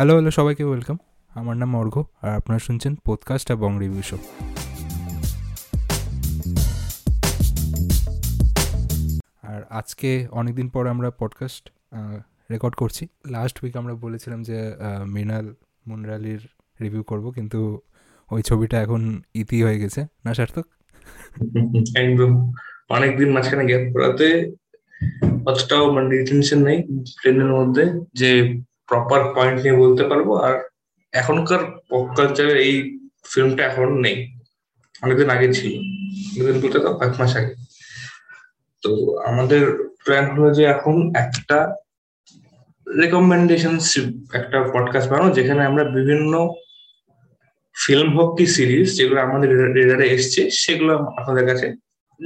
Hello hello সবাইকে welcome আমার নাম অর্ঘ, আর আপনারা শুনছেন পডকাস্ট আর বং রিভিউ শো আর আজকে অনেকদিন পর আমরা পডকাস্ট রেকর্ড করছি। লাস্ট উইক আমরা বলেছিলাম যে মৃণাল মুনরালির রিভিউ করব, কিন্তু ওই ছবিটা এখন ইতি হয়ে গেছে। না, সার্থক? একদম। অনেকদিন মাঝখানে গ্যাপ করাতে অতটাও মানে রিটেনশন নেই ট্রেনের মধ্যে। যে প্রপার পয়েন্ট নিয়ে বলতে পারব। আর এখনকার পপ কালচারে এই ফিল্মটা এখন নেই। অনেকদিন আগে ছিল। অনেকদিন বলতে তো কয়েক মাস আগে। তো আমাদের প্ল্যান হলো যে এখন একটা রেকমেন্ডেশন একটা পডকাস্ট বানানো, যেখানে আমরা বিভিন্ন ফিল্ম হোক কি সিরিজ যেগুলো আমাদের রেডারে এসছে, সেগুলো আপনাদের কাছে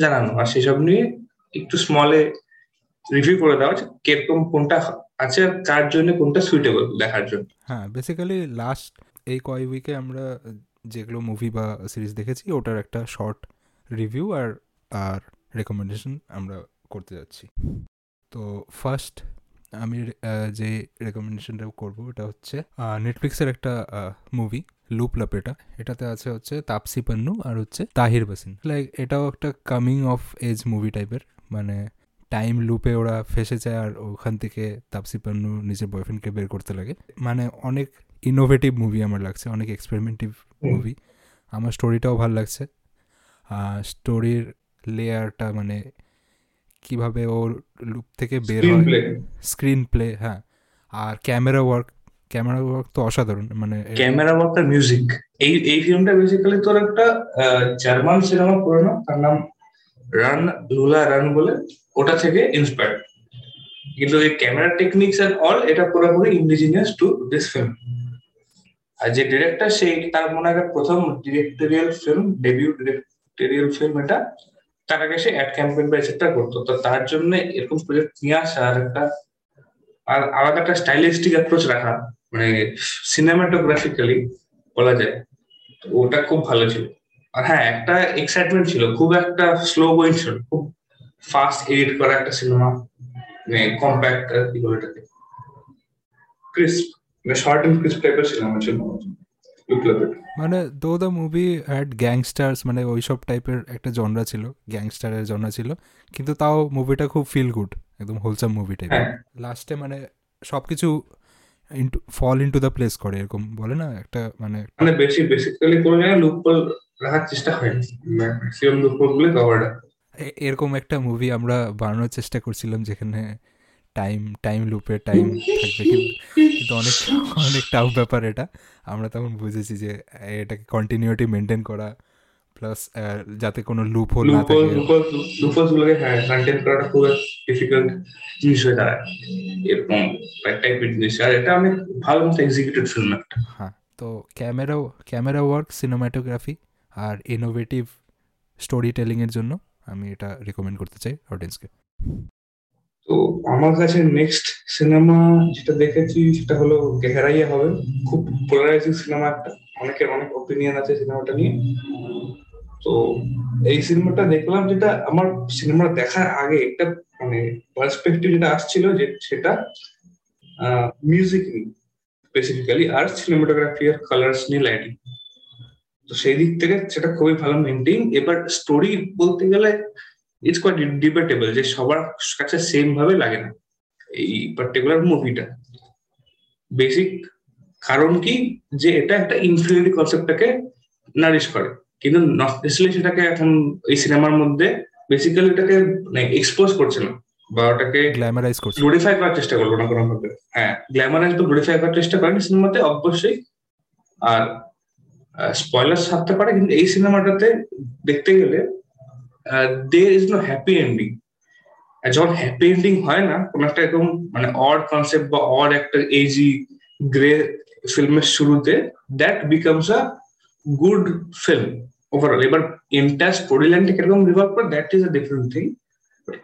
জানানো। আর সেসব নিয়ে একটু স্মলে রিভিউ করে দেওয়া কীরকম কোনটা আছে কার জন্য কোনটা সুইটেবল দেখার জন্য। হ্যাঁ বেসিক্যালি লাস্ট এই কয় উইকে আমরা যেগুলো মুভি বা সিরিজ দেখেছি, ওটার একটা শর্ট রিভিউ আর আর রেকমেন্ডেশন আমরা করতে যাচ্ছি। তো ফার্স্ট আমি যে রেকমেন্ডেশনটা করব এটা হচ্ছে নেটফ্লিক্সের একটা মুভি লুপ লাপেটা। এটাতে আছে হচ্ছে তাপসি পান্নু আর হচ্ছে তাহির বাসিন। লাইক এটাও একটা কামিং অফ এজ মুভি টাইপের মানে টাইম লুপে ওরা ফেসে যায় আর ওখান থেকে তাপসি পান্নু নিজের বয়ফ্রেন্ডকে বের করতে লাগে। মানে অনেক ইনোভেটিভ মুভি আমার লাগছে অনেক এক্সপেরিমেন্টিভ মুভি আমার স্টোরিটাও ভালো লাগছে। স্টোরির লেয়ারটা মানে কীভাবে ওর লুপ থেকে বের হয়। স্ক্রিন প্লে হ্যাঁ। আর ক্যামেরা ওয়ার্ক ক্যামেরা ওয়ার্ক তো অসাধারণ মানে ক্যামেরা ওয়ার্ক আর মিউজিক এই এই ফিল্মটা বেসিক্যালি তোর একটা জার্মান সিনেমা পুরনো তার নাম রান লুলা রান বলে। ওটা থেকে ইন্সপায়ার্ড কিন্তু এই ক্যামেরা টেকনিক্স এন্ড অল এটা পুরোপুরি ইন্ডিজিনিয়াস টু দিস ফিল্ম আর যে ডিরেক্টর সেই তার মনে হয় প্রথম directorial film debut directorial film এটা, তার আগে সে অ্যাড ক্যাম্পেইন বা এসেটা করতো। তো তার জন্য এরকম প্রজেক্ট নিয়ে আসা আর একটা, আর আলাদা একটা স্টাইলিস্টিক অ্যাপ্রোচ রাখা মানে সিনেমাটোগ্রাফিক্যালি বলা যায় ওটা খুব ভালো ছিল। আর হ্যাঁ একটা এক্সাইটমেন্ট ছিল, খুব একটা স্লো গোয়িং ছিল খুব ফাস্ট এডিট করা একটা সিনেমা মানে কম্প্যাক্ট কি বলে এটাকে? ক্রিস্প মানে শর্ট এন্ড ক্রিস্প টাইপের সিনেমা ছিল মানে দো দ্য মুভি হ্যাড গ্যাংস্টার্স মানে ওইসব টাইপের একটা জনরা ছিল গ্যাংস্টারের জনরা ছিল কিন্তু তাও মুভিটা খুব ফিল গুড একদম হোলসাম মুভি টাইপ লাস্টে মানে সবকিছু into fall into the place করে এরকম বলে না? একটা মানে মানে বেশি বেসিক্যালি কোনো জায়গায় লুপহোল রাখার চেষ্টা হয়নি। ম্যাক্সিমাম লুপহোলগুলো কভারড এরকম একটা মুভি আমরা বানানোর চেষ্টা করছিলাম যেখানে টাইম টাইম লুপে টাইম থাকবে। কিন্তু অনেক অনেক টাফ ব্যাপার এটা। আমরা তখন বুঝেছি যে এটাকে কন্টিনিউটি মেনটেন করা প্লাস যাতে কোনো লুপ হোল না থাকে। লুপ গুলোকে হ্যাঁ কন্টেন্ট করাটা খুব ডিফিকাল্ট জিনিস হয়ে দাঁড়ায়। এরকম টাইপের জিনিস। আর এটা অনেক ভালো মতো এক্সিকিউটেড ফিল্ম একটা। হ্যাঁ তো ক্যামেরা ক্যামেরা ওয়ার্ক সিনেমাটোগ্রাফি আর ইনোভেটিভ স্টোরি টেলিং এর জন্য আমি এটা রেকমেন্ড করতে চাই অডিয়েন্সকে তো আমার কাছে নেক্সট সিনেমা যেটা দেখেছি সেটা হলো গেহরাইয়া হবে। খুব পোলারাইজিং সিনেমা একটা। অনেকের অনেক ওপিনিয়ন আছে সিনেমাটা নিয়ে। তো এই সিনেমাটা দেখলাম যেটা আমার সিনেমাটা দেখার আগে একটা মানে পার্সপেক্টিভ যেটা আসছিল যে সেটা মিউজিক নিয়ে। স্পেসিফিক্যালি আর সিনেমাটোগ্রাফি আর কালার্স নিয়ে লাইটিং তো সেই দিক থেকে সেটা খুবই ভালো মেনটেন এবার স্টোরি বলতে গেলে ইটস কোয়াইট ডিবেটেবল যে সবার কাছে সেম ভাবে লাগে না এই পার্টিকুলার মুভিটা বেসিক কারণ কি? যে এটা একটা ইনফিনিটি কনসেপ্টটাকে নারিশ করে। কিন্তু নট সেটাকে এখন এই সিনেমার মধ্যে বেসিক্যালি এটাকে এক্সপোজ করছে না বা ওটাকে গ্ল্যামারাইজ করছে। গ্লোরিফাই করার চেষ্টা করল না কোনো ভাবে হ্যাঁ গ্ল্যামারাইজ তো গ্লোরিফাই করার চেষ্টা করেনি সিনেমাতে অবশ্যই। আর স্পয়লার ছাড়তে পারে, কিন্তু এই সিনেমাটাতে দেখতে গেলে there is no happy ending যখন হ্যাপি এন্ডিং হয় না, কোন একটা এরকম মানে অড কনসেপ্ট বা অড একটা এজি গ্রে ফিল্মের শুরুতে that becomes a good film overall এবার এন্টার স্টোরি লাইনটা কীরকম রিভলভ করে that is a different thing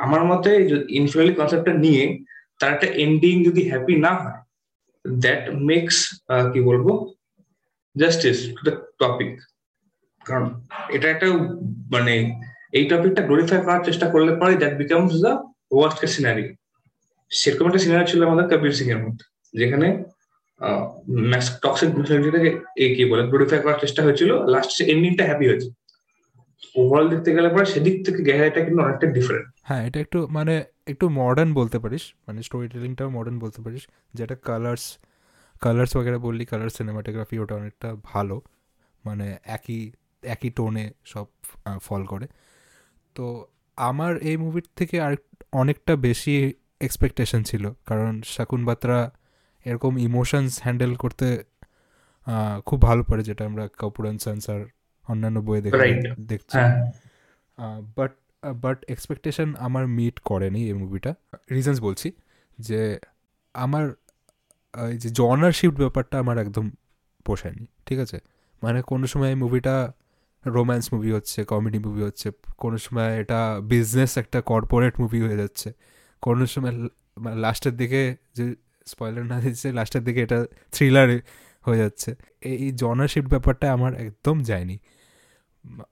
আমার মতে ইনফিনিটি কনসেপ্টটা নিয়ে, তার একটা এন্ডিং যদি হ্যাপি না হয় দ্যাট মেক্স কি বলব জাস্টিস টু টপিক কারণ এটা একটা মানে এই টপিকটা গ্লোরিফাই করার চেষ্টা করলে পরে that becomes the worst case scenario সেরকম একটা সিনারি ছিল আমাদের কবির সিং এর মধ্যে, যেখানে টক্সিক ম্যাসকুলিনিটিটাকে এ কি বলে গ্লোরিফাই করার চেষ্টা হয়েছিল লাস্ট এন্ডিংটা হ্যাপি হয়েছে। ওভারঅল দেখতে গেলে পরে সেদিক থেকে গেহারিটা কিন্তু অনেকটা ডিফারেন্ট হ্যাঁ এটা একটু মানে একটু মডার্ন বলতে পারিস মানে স্টোরি টেলিংটাও মডার্ন বলতে পারিস, যেটা কালার্স কালার্স বগেরা বললি কালার সিনেমাটোগ্রাফি ওটা অনেকটা ভালো। মানে একই একই টোনে সব ফল করে। তো আমার এই মুভির থেকে আর অনেকটা বেশি এক্সপেকটেশন ছিল। কারণ শাকুন বাত্রা এরকম ইমোশনস হ্যান্ডেল করতে খুব ভালো পারে যেটা আমরা কাপুর অ্যান্ড সানস আর অন্যান্য বইয়ে দেখে দেখছি। বাট বাট এক্সপেকটেশন আমার মিট করেনি এই মুভিটা রিজনস বলছি যে আমার এই যে জনারশিপ ব্যাপারটা আমার একদম পোষায়নি, ঠিক আছে? মানে কোনো সময় মুভিটা রোম্যান্স মুভি হচ্ছে কমেডি মুভি হচ্ছে, কোনো সময় এটা বিজনেস একটা কর্পোরেট মুভি হয়ে যাচ্ছে, কোনো সময় লাস্টের দিকে যে স্পয়লার না দিচ্ছে লাস্টের দিকে এটা থ্রিলার হয়ে যাচ্ছে। এই জনারশিপ ব্যাপারটা আমার একদম যায়নি।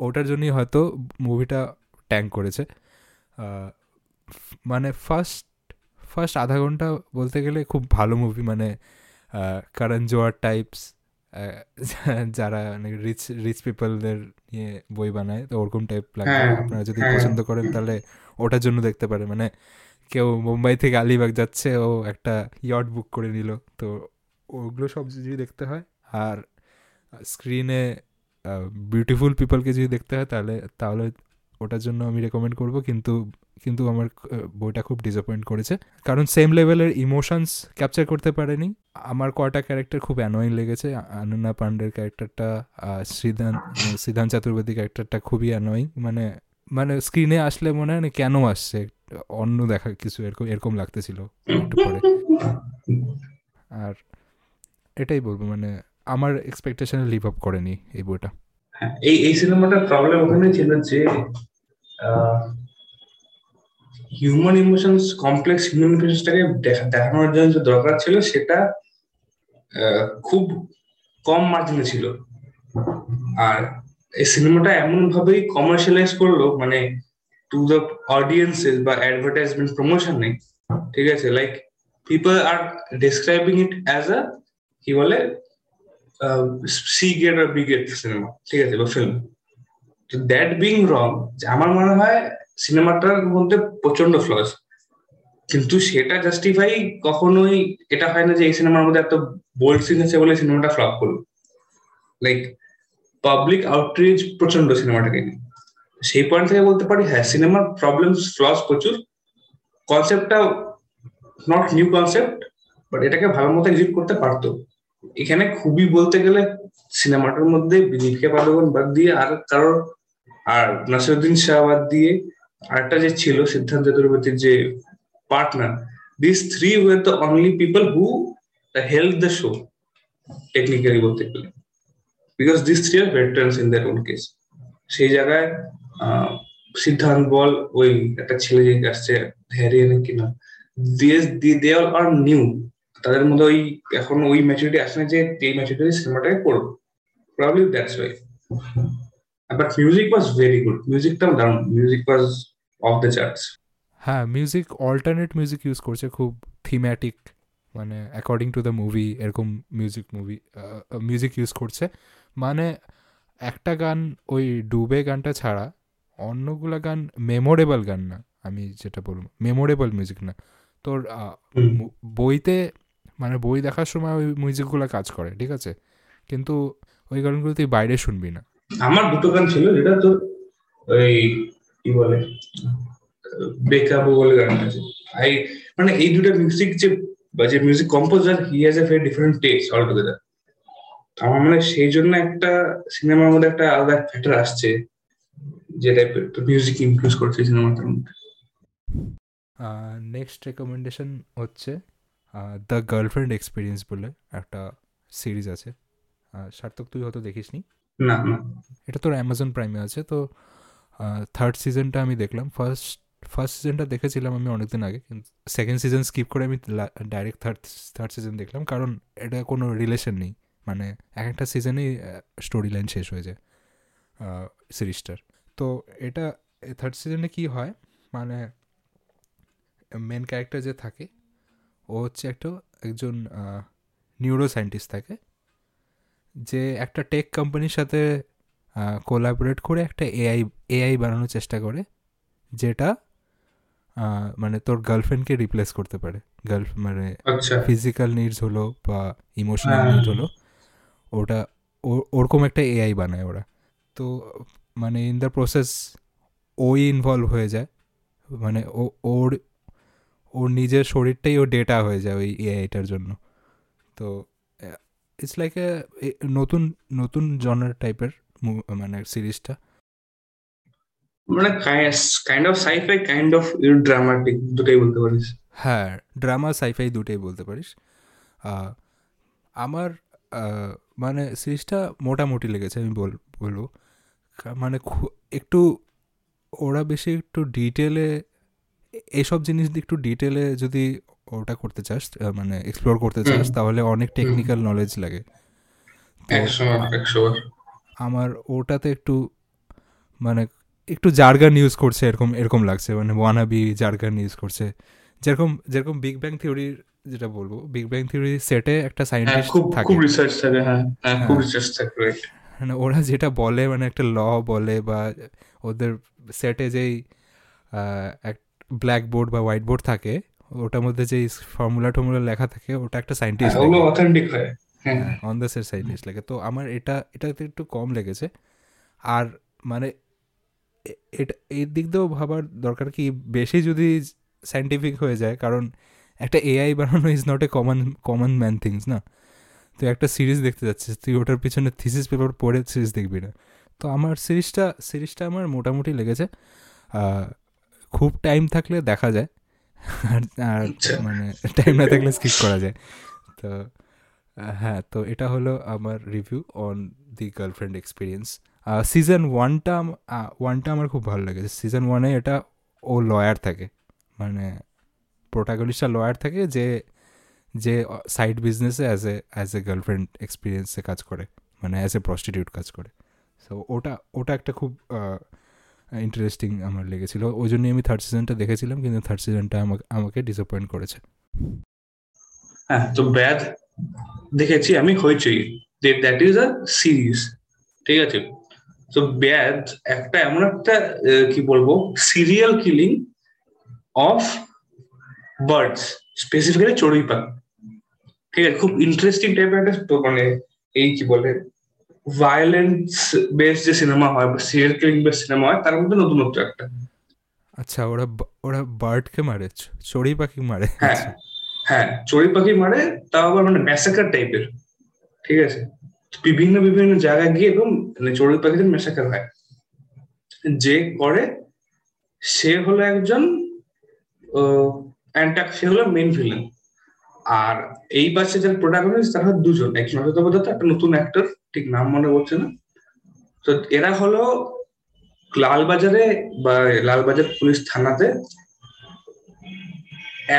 ওটার জন্যই হয়তো মুভিটা ট্যাঙ্ক করেছে। মানে ফার্স্ট ফার্স্ট আধা ঘণ্টা বলতে গেলে খুব ভালো মুভি মানে কারণ জোয়ার টাইপস যারা মানে রিচ রিচ পিপলদের নিয়ে বই বানায় তো ওরকম টাইপ লাগে। হ্যাঁ, আপনারা যদি হ্যাঁ। পছন্দ করেন তাহলে ওটার জন্য দেখতে পারে মানে কেউ মুম্বাই থেকে আলিবাগ যাচ্ছে ও একটা ইয়ট বুক করে নিল তো ওগুলো সব যদি দেখতে হয়। আর স্ক্রিনে বিউটিফুল পিপলকে যদি দেখতে হয় তাহলে তাহলে ওটার জন্য আমি রেকমেন্ড করব কিন্তু কিন্তু আমার বইটা খুব ডিসঅ্যাপয়েন্ট করেছে। কারণ সেম লেভেলের ইমোশনস ক্যাপচার করতে পারেনি। আমার কয়টা ক্যারেক্টার খুব অ্যানোয়িং লেগেছে। আনন্না পান্ডের ক্যারেক্টারটা শ্রীধান সিদ্ধান চতুর্বেদী ক্যারেক্টারটা খুবই অ্যানোয়িং মানে মানে স্ক্রিনে আসলে মনে হয় কেন আসছে অন্য দেখা কিছু এরকম এরকম লাগতেছিল একটু পরে। আর এটাই বলব মানে আমার এক্সপেকটেশনে লিভ আপ করেনি এই বইটা। হ্যাঁ, এই এই সিনেমাটার প্রবলেম ওখানে ছিল যে হিউম্যান ইমোশনস কমপ্লেক্স হিউম্যান ইমোশনসটাকে দেখানোর জন্য যে দরকার ছিল সেটা খুব কম মার্জিনে ছিল। আর এই সিনেমাটা এমন ভাবেই কমার্শিয়ালাইজ করল মানে টু দ্য অডিয়েন্সেস বা অ্যাডভার্টাইজমেন্ট প্রমোশন ঠিক আছে? Like people are describing it as a কি বলে সি গেট আর বি গেট সিনেমা ঠিক আছে? বা ফিল্ম তো দ্যাট বিং রং আমার মনে হয় সিনেমাটার মধ্যে প্রচণ্ড ফ্লস কিন্তু সেটা জাস্টিফাই কখনোই এটা হয় না যে এই সিনেমার মধ্যে এত বোল্ড সিন আছে বলে সিনেমাটা ফ্লপ করল। লাইক পাবলিক আউটরিচ প্রচণ্ড সিনেমাটাকে নিয়ে। সেই পয়েন্ট থেকে বলতে পারি হ্যাঁ সিনেমার প্রবলেম ফ্লস প্রচুর। কনসেপ্টটা নট নিউ কনসেপ্ট বাট এটাকে ভালো মতো এক্সিট করতে পারতো। এখানে খুবই বলতে গেলে সিনেমাটার মধ্যে দীপিকা পাদুকোন বাদ দিয়ে আর কারোর আর নাসিরুদ্দিন শাহ বাদ দিয়ে আরেকটা যে ছিল, সিদ্ধান্ত চতুর্বেদীর যে partner this three were the only people who help the show technically বলতে গেলে। Because this three are veterans in their own case সেই জায়গায় সিদ্ধান্ত বল, ওই একটা ছেলে যে আসছে হ্যারিয়ান কিনা দিস দে আর নিউ তাদের মধ্যে ওই, এখন ওই ম্যাচুরিটি আসে না যে এই ম্যাচুরিটি সিনেমাটাকে করব। Probably that's why but music was very good মিউজিকটাও দারুণ music was off the charts হ্যাঁ মিউজিক অল্টারনেট মিউজিক ইউজ করছে খুব থিম্যাটিক মানে অ্যাকর্ডিং টু দ্য মুভি এরকম মিউজিক মুভি মিউজিক ইউজ করছে। মানে একটা গান ওই ডুবে গানটা ছাড়া অন্যগুলা গান মেমোরেবল গান না আমি যেটা বলব। মেমোরেবল মিউজিক না। তোর বইতে মানে বই দেখার সময় ওই মিউজিকগুলো কাজ করে ঠিক আছে? কিন্তু ওই গানগুলো তুই বাইরে শুনবি না। আমার দুটো গান ছিল, যেটা তোর ওই কি বলে, বেকাবু বলে গান আছে। আই মানে এই দুটো মিউজিক যে যে music composer he has a very different taste altogether আমার মানে সেই জন্য একটা সিনেমার মধ্যে একটা আলাদা ফ্যাক্টর আসছে, যে টাইপের মিউজিক ইনক্লুড করছে সিনেমাটার মধ্যে। নেক্সট রেকমেন্ডেশন হচ্ছে দ্য গার্লফ্রেন্ড এক্সপিরিয়েন্স বলে একটা সিরিজ আছে। সার্থক, তুই হয়তো দেখিস নি, না। এটা তোর অ্যামাজন প্রাইমে আছে, তো থার্ড সিজনটা আমি দেখলাম। ফার্স্ট ফার্স্ট সিজনটা দেখেছিলাম আমি অনেকদিন আগে, কিন্তু সেকেন্ড সিজন স্কিপ করে আমি ডাইরেক্ট থার্ড থার্ড সিজন দেখলাম, কারণ এটা কোনো রিলেশন নেই। মানে এক একটা সিজনেই স্টোরি লাইন শেষ হয়ে যায় সিরিজটার তো এটা থার্ড সিজনে কি হয়? মানে মেন ক্যারেক্টার যে থাকে, ও হচ্ছে একটা, একজন নিউরো সায়েন্টিস্ট থাকে। যে একটা টেক কোম্পানির সাথে কোলাবোরেট করে একটা এআই এআই বানানোর চেষ্টা করে যেটা মানে তোর গার্লফ্রেন্ডকে রিপ্লেস করতে পারে। গার্ল মানে ফিজিক্যাল নিডস হলো বা ইমোশনাল নিড হলো ওটা ওরকম একটা এআই বানায় ওরা। তো মানে ইন দ্য প্রসেস ওই ইনভলভ হয়ে যায়। মানে ও ওর ওর নিজের শরীরটাই ও ডেটা হয়ে যায় ওই এআইটার জন্য। তো ইটস লাইক এ নতুন নতুন জনার টাইপের মানে সিরিজটা? মানে kind of scifi kind of dramatic দুটাই বলতে পারিস। হ্যাঁ ড্রামা সাইফাই দুটাই বলতে পারিস। আমার মানে সিরিজটা মোটামুটি লেগেছে আমি বল বলব। মানে একটু ওরা বেশি একটু ডিটেলে এইসব জিনিস একটু ডিটেলে যদি ওটা করতে চাস মানে এক্সপ্লোর করতে চাস তাহলে অনেক টেকনিক্যাল নলেজ লাগে। আমার ওটাতে একটু মানে একটু জার্গান ইউজ করছে এরকম এরকম লাগছে। মানে ওয়ানাবি জার্গান ইউজ করছে। যেরকম যেরকম বিগ ব্যাং থিওরির যেটা বলব বিগ ব্যাং থিওরি সেটে একটা সায়েন্টিস্ট হ্যাঁ, থাকে। খুব রিসার্চ থাকে হ্যাঁ হ্যাঁ খুব রিসার্চ থাকে মানে ওরা যেটা বলে মানে একটা ল বলে বা ওদের সেটে যেই এক ব্ল্যাক বোর্ড বা হোয়াইট বোর্ড থাকে ওটার মধ্যে যেই ফর্মুলা টর্মুলা লেখা থাকে ওটা একটা সায়েন্টিস্ট ওগুলো অথেন্টিক হয়। অন দ্য সেট সায়েন্টিস্ট লাগে তো আমার এটা এটাতে একটু কম লেগেছে। আর মানে এটা এই দিক দিয়েও ভাবার দরকার কি বেশি যদি সায়েন্টিফিক হয়ে যায় কারণ একটা এআই বানানো is not a common common man things না? তুই একটা সিরিজ দেখতে যাচ্ছিস তুই ওটার পিছনে থিসিস পেপার পড়ে সিরিজ দেখবি না। তো আমার সিরিজটা সিরিজটা আমার মোটামুটি লেগেছে। খুব টাইম থাকলে দেখা যায়। আর আর আচ্ছা। মানে টাইম না থাকলে স্কিপ করা যায়। তো হ্যাঁ তো এটা হলো আমার review on the girlfriend experience season ওয়ানটা ওয়ানটা আমার খুব ভালো লাগে। সিজন ওয়ানে এটা ও লয়ার থাকে। মানে প্রোটাগনিস্টটা লয়ার থাকে যে যে সাইড বিজনেসে as a as a girlfriend এক্সপিরিয়েন্সে কাজ করে। মানে অ্যাজ এ প্রস্টিটিউট কাজ করে। সো ওটা ওটা একটা খুব ইন্টারেস্টিং আমার লেগেছিল। ওই জন্যই আমি থার্ড সিজনটা দেখেছিলাম, কিন্তু থার্ড সিজনটা আমাকে আমাকে ডিসঅ্যাপয়েন্ট করেছে। হ্যাঁ তো ব্যাদ দেখেছি আমি Hoichoi that is a series ঠিক আছে? তো ব্যাদ একটা এমন একটা কি বলব serial killing of birds specifically চড়ুই পাখি। ঠিক আছে? খুব ইন্টারেস্টিং টাইপের একটা মানে এই কি বলে ভায়োলেন্স বেস যে সিনেমা হয় বা সিরিয়াল কিলিং বেস সিনেমা হয় তার মধ্যে নতুনত্ব একটা। আচ্ছা ওরা ওরা বার্ডকে মারে চড়ুই পাখি মারে। হ্যাঁ। হ্যাঁ চড়ুই পাখি মারে তাও আবার মানে ম্যাসাকার টাইপের ঠিক আছে? বিভিন্ন বিভিন্ন জায়গায় গিয়ে এবং মানে চড়ুই পাখিদের ম্যাসাকার হয়। যে করে সে হলো একজন অ্যান্টাক সে হলো মেন ভিলেন আর এই পাশে যারা প্রোটাগনিস্ট তারা দুজন। একজন অমিতাভ একটা নতুন অ্যাক্টর ঠিক নাম মনে পড়ছে না। তো এরা হলো লালবাজারে বা লালবাজার পুলিশ থানাতে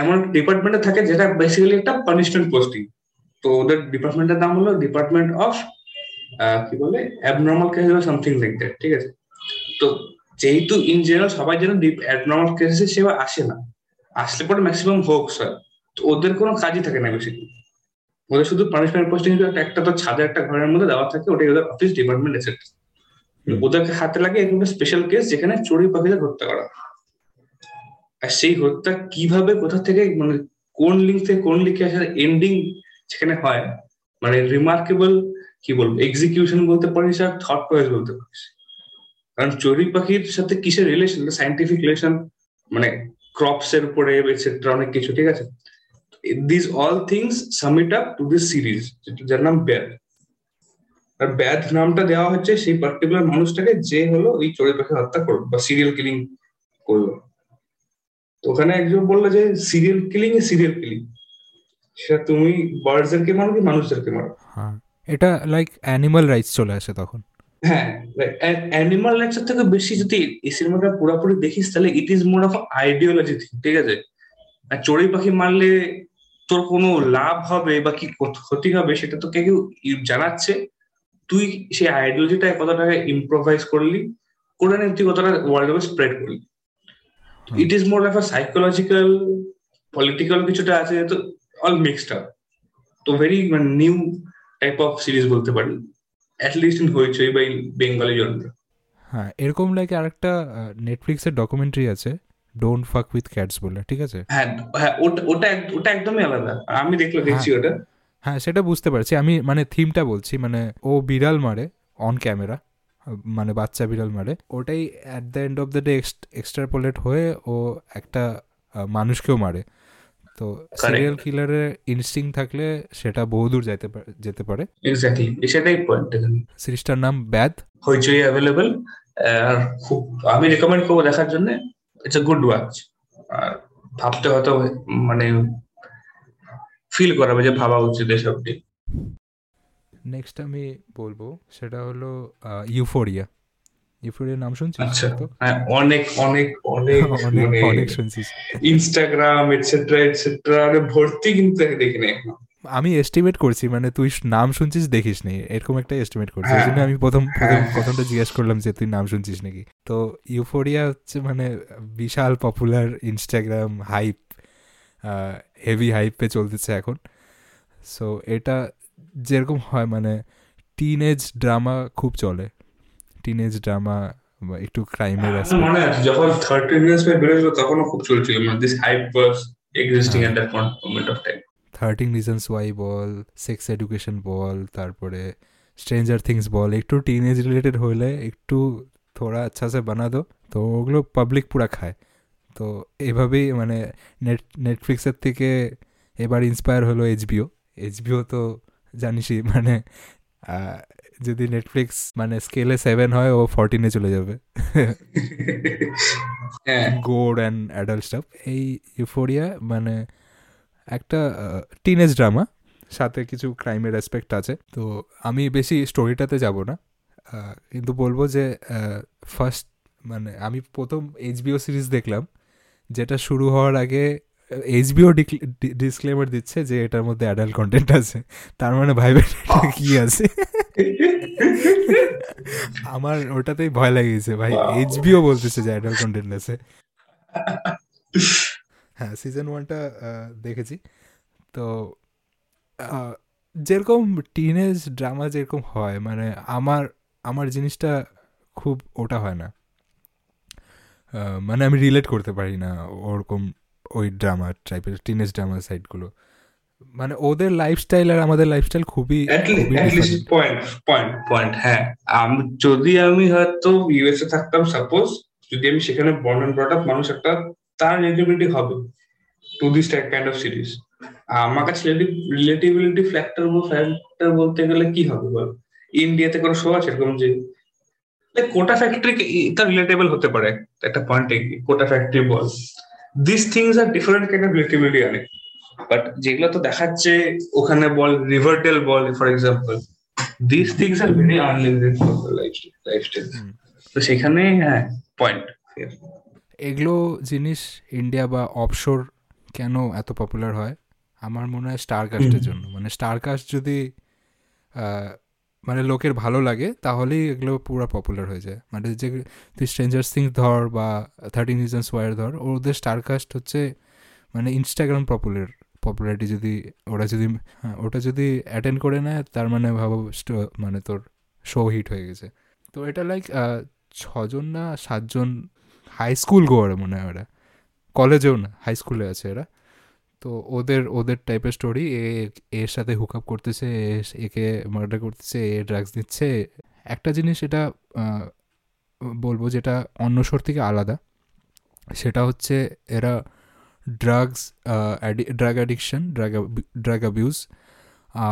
এমন ডিপার্টমেন্টে থাকে যেটা বেসিক্যালি একটা পানিশমেন্ট পোস্টিং তো ওদের ডিপার্টমেন্টের নাম হলো ডিপার্টমেন্ট অফ কি বলে অ্যাবনর্মাল কেস বা সামথিং লাইক দ্যাট ঠিক আছে? তো যেহেতু ইন জেনারেল সবাই যেন অ্যাবনর্মাল কেসে সেবা আসে না, আসলে পরে ম্যাক্সিমাম হোকস হয়। তো ওদের কোনো কাজই থাকে না বেশি ওদের শুধু পানিশমেন্ট পোস্টিং একটা তো ছাদে একটা ঘরের মধ্যে দেওয়া থাকে ওটাই ওদের অফিস ডিপার্টমেন্ট এসেছে ওদেরকে হাতে লাগে এরকম স্পেশাল কেস যেখানে চড়ুই পাখিদের হত্যা করা। আর সেই হত্যা কীভাবে কোথা থেকে মানে কোন লিঙ্ক থেকে কোন লিঙ্কে আসে এন্ডিং সেখানে হয় মানে রিমার্কেবল কি বলব এক্সিকিউশন বলতে পারিস আর থট প্রয়েস বলতে পারিস। কারণ চড়ুই পাখির সাথে কিসের রিলেশন সাইন্টিফিক রিলেশন মানে ক্রপস এর উপরে এটসেট্রা অনেক কিছু ঠিক আছে? This all things sum it up to this series যার নাম ব্যাদ আর ব্যাদ নামটা দেওয়া হচ্ছে সেই পার্টিকুলার মানুষটাকে যে হলো ওই চড়ুই পাখি হত্যা করবে বা সিরিয়াল কিলিং করল। তো ওখানে একজন বলল যে সিরিয়াল কিলিং এ সিরিয়াল কিলিং সেটা তুমি বার্ডসদেরকে মারো কি মানুষদেরকে মারো? হ্যাঁ এটা লাইক অ্যানিমাল রাইটস চলে আসে তখন। হ্যাঁ অ্যানিমাল রাইটস থেকে বেশি যদি এই সিনেমাটা পুরোপুরি দেখিস তাহলে it is more of ideology ঠিক আছে? আর চড়ুই পাখি মারলে তোর কোনো লাভ হবে বা কি ক্ষতি হবে সেটা তো কেউ জানাচ্ছে। তুই সেই আইডিওলজিটা কতটা ইম্প্রোভাইজ করলি করে নিয়ে তুই কতটা ওয়ার্ল্ড স্প্রেড করলি। It is more of a psychological political কিছুটা আছে তো অল মিক্সড আপ তো ভেরি মানে নিউ টাইপ অফ সিরিজ বলতে পারি অ্যাটলিস্ট ইন হইচই বা বেঙ্গলি জন্য হ্যাঁ এরকম লাইক আরেকটা নেটফ্লিক্সের ডকুমেন্টারি আছে। ডোন্ট ফাক উইথ ক্যাটস বলে ঠিক আছে? হ্যাঁ হ্যাঁ ওটা একদমই আলাদা। আমি দেখলে দেখছি ওটা। হ্যাঁ সেটা বুঝতে পারছি। আমি মানে থিমটা বলছি মানে ও বিড়াল মারে অন ক্যামেরা মানে বাচ্চা বিড়াল মারে ওটাই at the end of the day extrapolate হয়ে ও একটা মানুষকেও মারে। তো সিরিয়াল কিলারের ইনস্টিং থাকলে সেটা বহুদূর যেতে যেতে পারে। এক্স্যাক্টলি সেটাই পয়েন্ট সিরিজটার নাম ব্যাদ হইচই অ্যাভেলেবল আর খুব আমি রেকমেন্ড করব দেখার জন্য। ইটস আ গুড ওয়াচ আর ভাবতে হয়তো মানে ফিল করাবে যে ভাবা উচিত এসবটি। নেক্সট আমি বলব সেটা হলো ইউফোরিয়া ইউফোরিয়ার নাম শুনছিস? আচ্ছা। হ্যাঁ অনেক অনেক অনেক অনেক অনেক শুনছিস। ইনস্টাগ্রাম এটসেট্রা এটসেট্রা ভর্তি কিন্তু দেখি না আমি এস্টিমেট করছি মানে তুই নাম শুনছিস দেখিস নি। এরকম একটা এস্টিমেট করছি। এই জন্য আমি প্রথম প্রথম প্রথমটা জিজ্ঞেস করলাম যে তুই নাম শুনছিস নাকি? তো ইউফোরিয়া হচ্ছে মানে বিশাল পপুলার ইনস্টাগ্রাম হাইপ হেভি হাইপে চলতেছে এখন। সো এটা যেরকম হয় মানে টিন এজ ড্রামা খুব চলে। টিন এজ ড্রামা একটু ক্রাইমের আছে মনে আছে যখন 13 ইয়ার্স পর বেরিয়েছিল তখনও খুব চলছিল। মানে this hype was existing at that moment of time thirteen reasons why ball sex education বল তারপরে স্ট্রেঞ্জার থিংস বল একটু টিন এজ রিলেটেড হলে একটু থোড়া আচ্ছা সে বানা দো তো ওগুলো পাবলিক পুরা খায়। তো এভাবেই মানে নেট নেটফ্লিক্সের থেকে এবার ইন্সপায়ার হলো এইচবিও এইচবিও তো জানিসই মানে যদি নেটফ্লিক্স মানে স্কেলে সেভেন হয় ও ফোরটিনে চলে যাবে। গোড অ্যান্ড অ্যাডাল্ট স্টাফ এই ইউফোরিয়া মানে একটা টিনেজ ড্রামা সাথে কিছু ক্রাইমের অ্যাসপেক্ট আছে। তো আমি বেশি স্টোরিটাতে যাব না। কিন্তু বলব যে ফার্স্ট মানে আমি প্রথম এইচবিও সিরিজ দেখলাম যেটা শুরু হওয়ার আগে এইচবিও ডিসক্লেমার দিচ্ছে যে এটার মধ্যে অ্যাডাল্ট কন্টেন্ট আছে। তার মানে ভাইবেন কি আছে? আমার ওটাতেই ভয় লাগিয়েছে ভাই। এইচবিও বলতেছে যে অ্যাডাল্ট কন্টেন্ট আছে। হ্যাঁ সিজন ওয়ানটা দেখেছি। তো যেরকম টিনেজ ড্রামা যেরকম হয় মানে আমার আমার জিনিসটা খুব ওটা হয় না। মানে আমি রিলেট করতে পারি না ওরকম ওই ড্রামা টাইপের টিনেজ ড্রামা সাইডগুলো মানে ওদের লাইফস্টাইল আর আমাদের লাইফস্টাইল খুবই পয়েন্ট পয়েন্ট পয়েন্ট হ্যাঁ। আমি যদি আমি হয়তো ইউএসএ থাকতাম সাপোজ যদি আমি সেখানে ব্রট আপ মানুষ একটা তার রিলেটিভিলিটি হবে to this kind of series আমার কাছে রিলেটিভিলিটি ফ্যাক্টর ফ্যাক্টর বলতে গেলে কি হবে বল? ইন্ডিয়াতে কোনো শো আছে এরকম যে কোটা ফ্যাক্টরি এটা রিলেটেবল হতে পারে একটা পয়েন্টে কোটা factory ball. This things are different kind of relatability অনেক। বাট যেগুলো তো দেখাচ্ছে ওখানে বল Riverdale ball for example this things are very unlimited lifestyle তো সেখানে হ্যাঁ পয়েন্ট এগুলো জিনিস ইন্ডিয়া বা অফশোর কেন এত পপুলার হয়? আমার মনে হয় স্টার কাস্টের জন্য। মানে স্টার কাস্ট যদি মানে লোকের ভালো লাগে তাহলেই এগুলো পুরো পপুলার হয়ে যায়। মানে যে তুই স্ট্রেঞ্জার্স থিংস ধর বা থার্টিন রিজনস ওয়ার ধর ওদের স্টার কাস্ট হচ্ছে মানে ইনস্টাগ্রাম পপুলার পপুলারিটি যদি ওরা যদি হ্যাঁ ওটা যদি অ্যাটেন্ড করে নেয় তার মানে ভাবো মানে তোর শো হিট হয়ে গেছে। তো এটা লাইক ছজন না সাতজন হাই স্কুল গোয়ার মনে হয় ওরা। কলেজেও না হাই স্কুলে আছে এরা। তো ওদের ওদের টাইপের স্টোরি এ, এর সাথে হুক আপ করতেছে একে মার্ডার করতেছে, এ ড্রাগস দিচ্ছে একটা জিনিস এটা বলব যেটা অন্য শোর থেকে আলাদা, সেটা হচ্ছে এরা drugs drug addiction drug drug abuse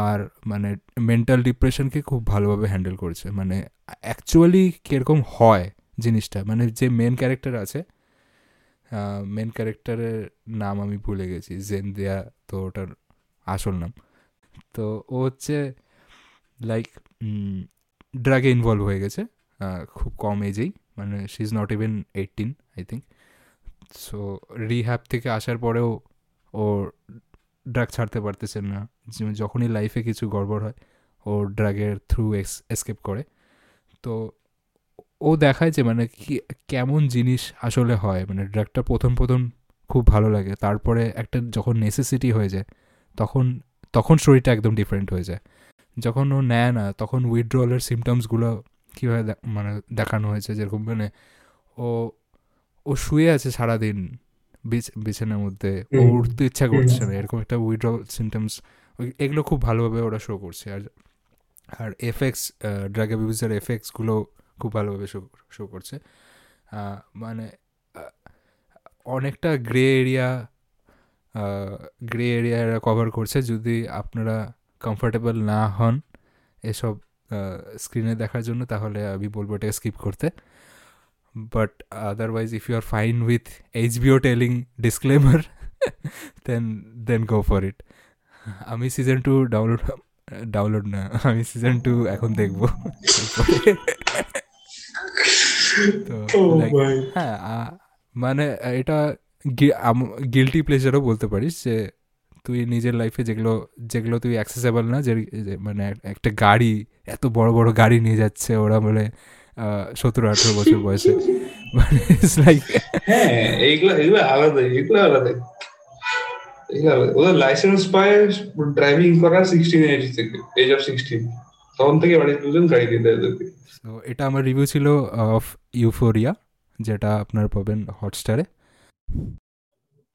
আর মানে মেন্টাল ডিপ্রেশনকে খুব ভালোভাবে হ্যান্ডেল করছে। মানে অ্যাকচুয়ালি কীরকম হয় জিনিসটা। মানে যে মেন ক্যারেক্টার আছে মেন ক্যারেক্টারের নাম আমি ভুলে গেছি জেন্দিয়া তো ওটার আসল নাম। তো ও হচ্ছে লাইক ড্রাগে ইনভলভ হয়ে গেছে খুব কম এজেই মানে she is not even eighteen I think so rehab থেকে আসার পরেও ও ড্রাগ ছাড়তে পারতেছেন না। যখনই লাইফে কিছু গড়বড় হয়, ও ড্রাগের থ্রু এসকেপ করে। তো ও দেখায় যে মানে কি কেমন জিনিস আসলে হয়। মানে ড্রাগটা প্রথম প্রথম খুব ভালো লাগে। তারপরে একটা যখন নেসেসিটি হয়ে যায় তখন তখন শরীরটা একদম ডিফারেন্ট হয়ে যায়। যখন ও নেয় না তখন উইথড্রলের সিমটমসগুলো কীভাবে মানে দেখানো হয়েছে? যেরকম মানে ও ও শুয়ে আছে সারাদিন বিছানার মধ্যে। ও উঠতে ইচ্ছা করছে না। এরকম একটা উইথড্রল সিমটমস এগুলো খুব ভালোভাবে ওরা শো করছে। আর আর এফেক্টস ড্রাগ অ্যাবিউজের এফেক্টসগুলো খুব ভালোভাবে শো শো করছে। মানে অনেকটা grey area grey area cover করছে। যদি আপনারা কমফোর্টেবল না হন এসব স্ক্রিনে দেখার জন্য তাহলে আমি বলব এটা স্কিপ করতে। But otherwise if you are fine with HBO telling disclaimer then then go for it আমি সিজন টু ডাউনলোড ডাউনলোড না আমি সিজন টু এখন দেখব। তো হ্যাঁ মানে এটা গিলটি প্লেজারও বলতে পারিস যে তুই নিজের লাইফে যেগুলো যেগুলো তুই অ্যাক্সেসেবল না যে মানে একটা গাড়ি এত বড় বড় গাড়ি নিয়ে যাচ্ছে ওরা বলে সতেরো আঠেরো বছর বয়সে। মানে লাইক হ্যাঁ এইগুলো এগুলো আলাদা এগুলো আলাদা। ওদের লাইসেন্স পায় ড্রাইভিং করা সিক্সটিন এজ থেকে এজ অফ সিক্সটিন তখন থেকে বাড়ির দুজন গাড়ি দিয়ে দেয় তো এটা আমার রিভিউ ছিল অফ ইউফোরিয়া যেটা আপনার পাবেন হটস্টারে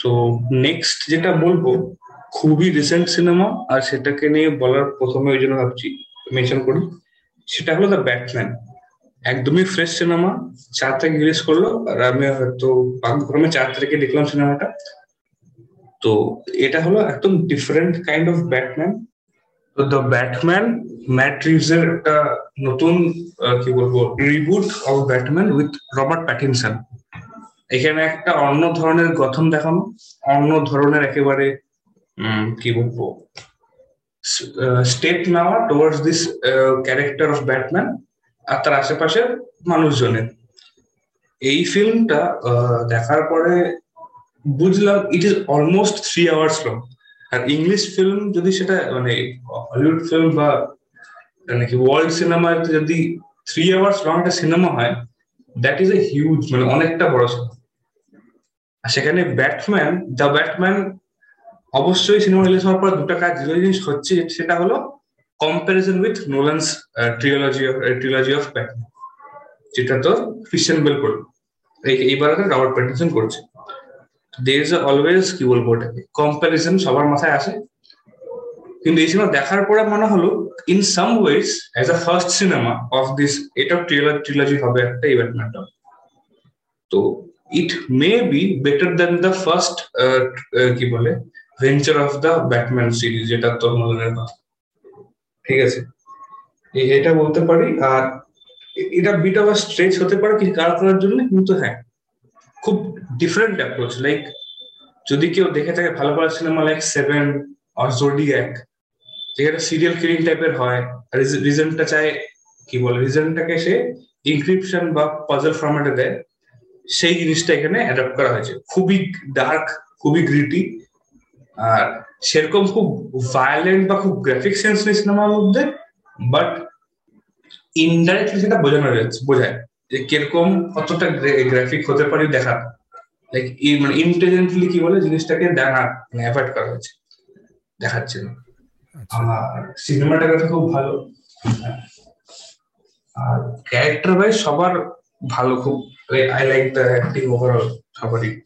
তো নেক্সট যেটা বলব খুবই রিসেন্ট সিনেমা আর সেটাকে নিয়ে বলার প্রথমে ওই জন্য ভাবছি মেনশন করি। সেটা হলো দ্য ব্যাটম্যান একদমই ফ্রেশ সিনেমা চার তারিখ রিলিজ করল আর আমি হয়তো ভাগ্যক্রমে চার তারিখে দেখলাম সিনেমাটা তো এটা হলো একদম different kind of Batman the Batman Matt রিভসের একটা নতুন কি বলব reboot of Batman with Robert Pattinson এখানে একটা অন্য ধরনের গঠন দেখানো, অন্য ধরনের একেবারে কি বলব স্টেপ নেওয়া towards this character of Batman আর তার আশেপাশের মানুষজনের। এই ফিল্মটা দেখার পরে বুঝলাম it is almost three hours long R English film যদি সেটা মানে হলিউড ফিল্ম বা মানে কি ওয়ার্ল্ড সিনেমায় যদি থ্রি আওয়ার্স লং একটা সিনেমা হয় দ্যাট ইজ এ হিউজ মানে অনেকটা বড় সিনেমা আর সেখানে ব্যাটম্যান দ্য ব্যাটম্যান অবশ্যই সিনেমা রিলিজ হওয়ার পর দুটো কাজ যে জিনিস হচ্ছে সেটা হলো comparison with Nolan's trilogy of trilogy of Batman যেটা তো ক্রিশ্চিয়ান বেল করল। এইবার রবার্ট প্যাটিনসন করছে। দের ইজ অলওয়েজ কি বলব ওটাকে? কম্পারিজন সবার মাথায় আসে। কিন্তু এই সিনেমা দেখার পরে মনে হলো in some ways as a first cinema of this এটা ট্রিলজি হবে একটা এই ব্যাটম্যানটা তো it may be better than the first কি বলে venture of the Batman series যেটা তোর মদনের ঠিক আছে? এটা বলতে পারি, আর এটা বিট অফ স্ট্রেচ হতে পারে কি কিছু কারণের জন্য, কিন্তু হ্যাঁ। খুব ডিফারেন্ট অ্যাপ্রোচ লাইক যদি কেউ দেখে থাকে ভালো ভালো cinema like seven or Zodiac যেখানে সিরিয়াল কিলিং টাইপের হয় রিজনটা চায়, কি বলে রিজনটাকে সে ইনক্রিপশন বা পাজল ফরম্যাটে দেয়, সেই জিনিসটা এখানে অ্যাডাপ্ট করা হয়েছে। খুবই ডার্ক খুবই গ্রিটি আর সেরকম খুব ভায়োলেন্ট বা খুব গ্রাফিক সেন্স নেই সিনেমার মধ্যে বাট ইনডাইরেক্টলি সেটা বোঝানো বোঝায়। যে কীরকম কতটা গ্রাফিক হতে পারে দেখা। লাইক মানে ইন্টেলিজেন্টলি কি বলে জিনিসটাকে দেখা মানে অ্যাভয়েড করা হয়েছে দেখাচ্ছে। না আচ্ছা। আর সিনেমাটোগ্রাফি খুব ভালো। আর ক্যারেক্টার ওয়াইজ সবার ভালো খুব I like the acting overall সবারই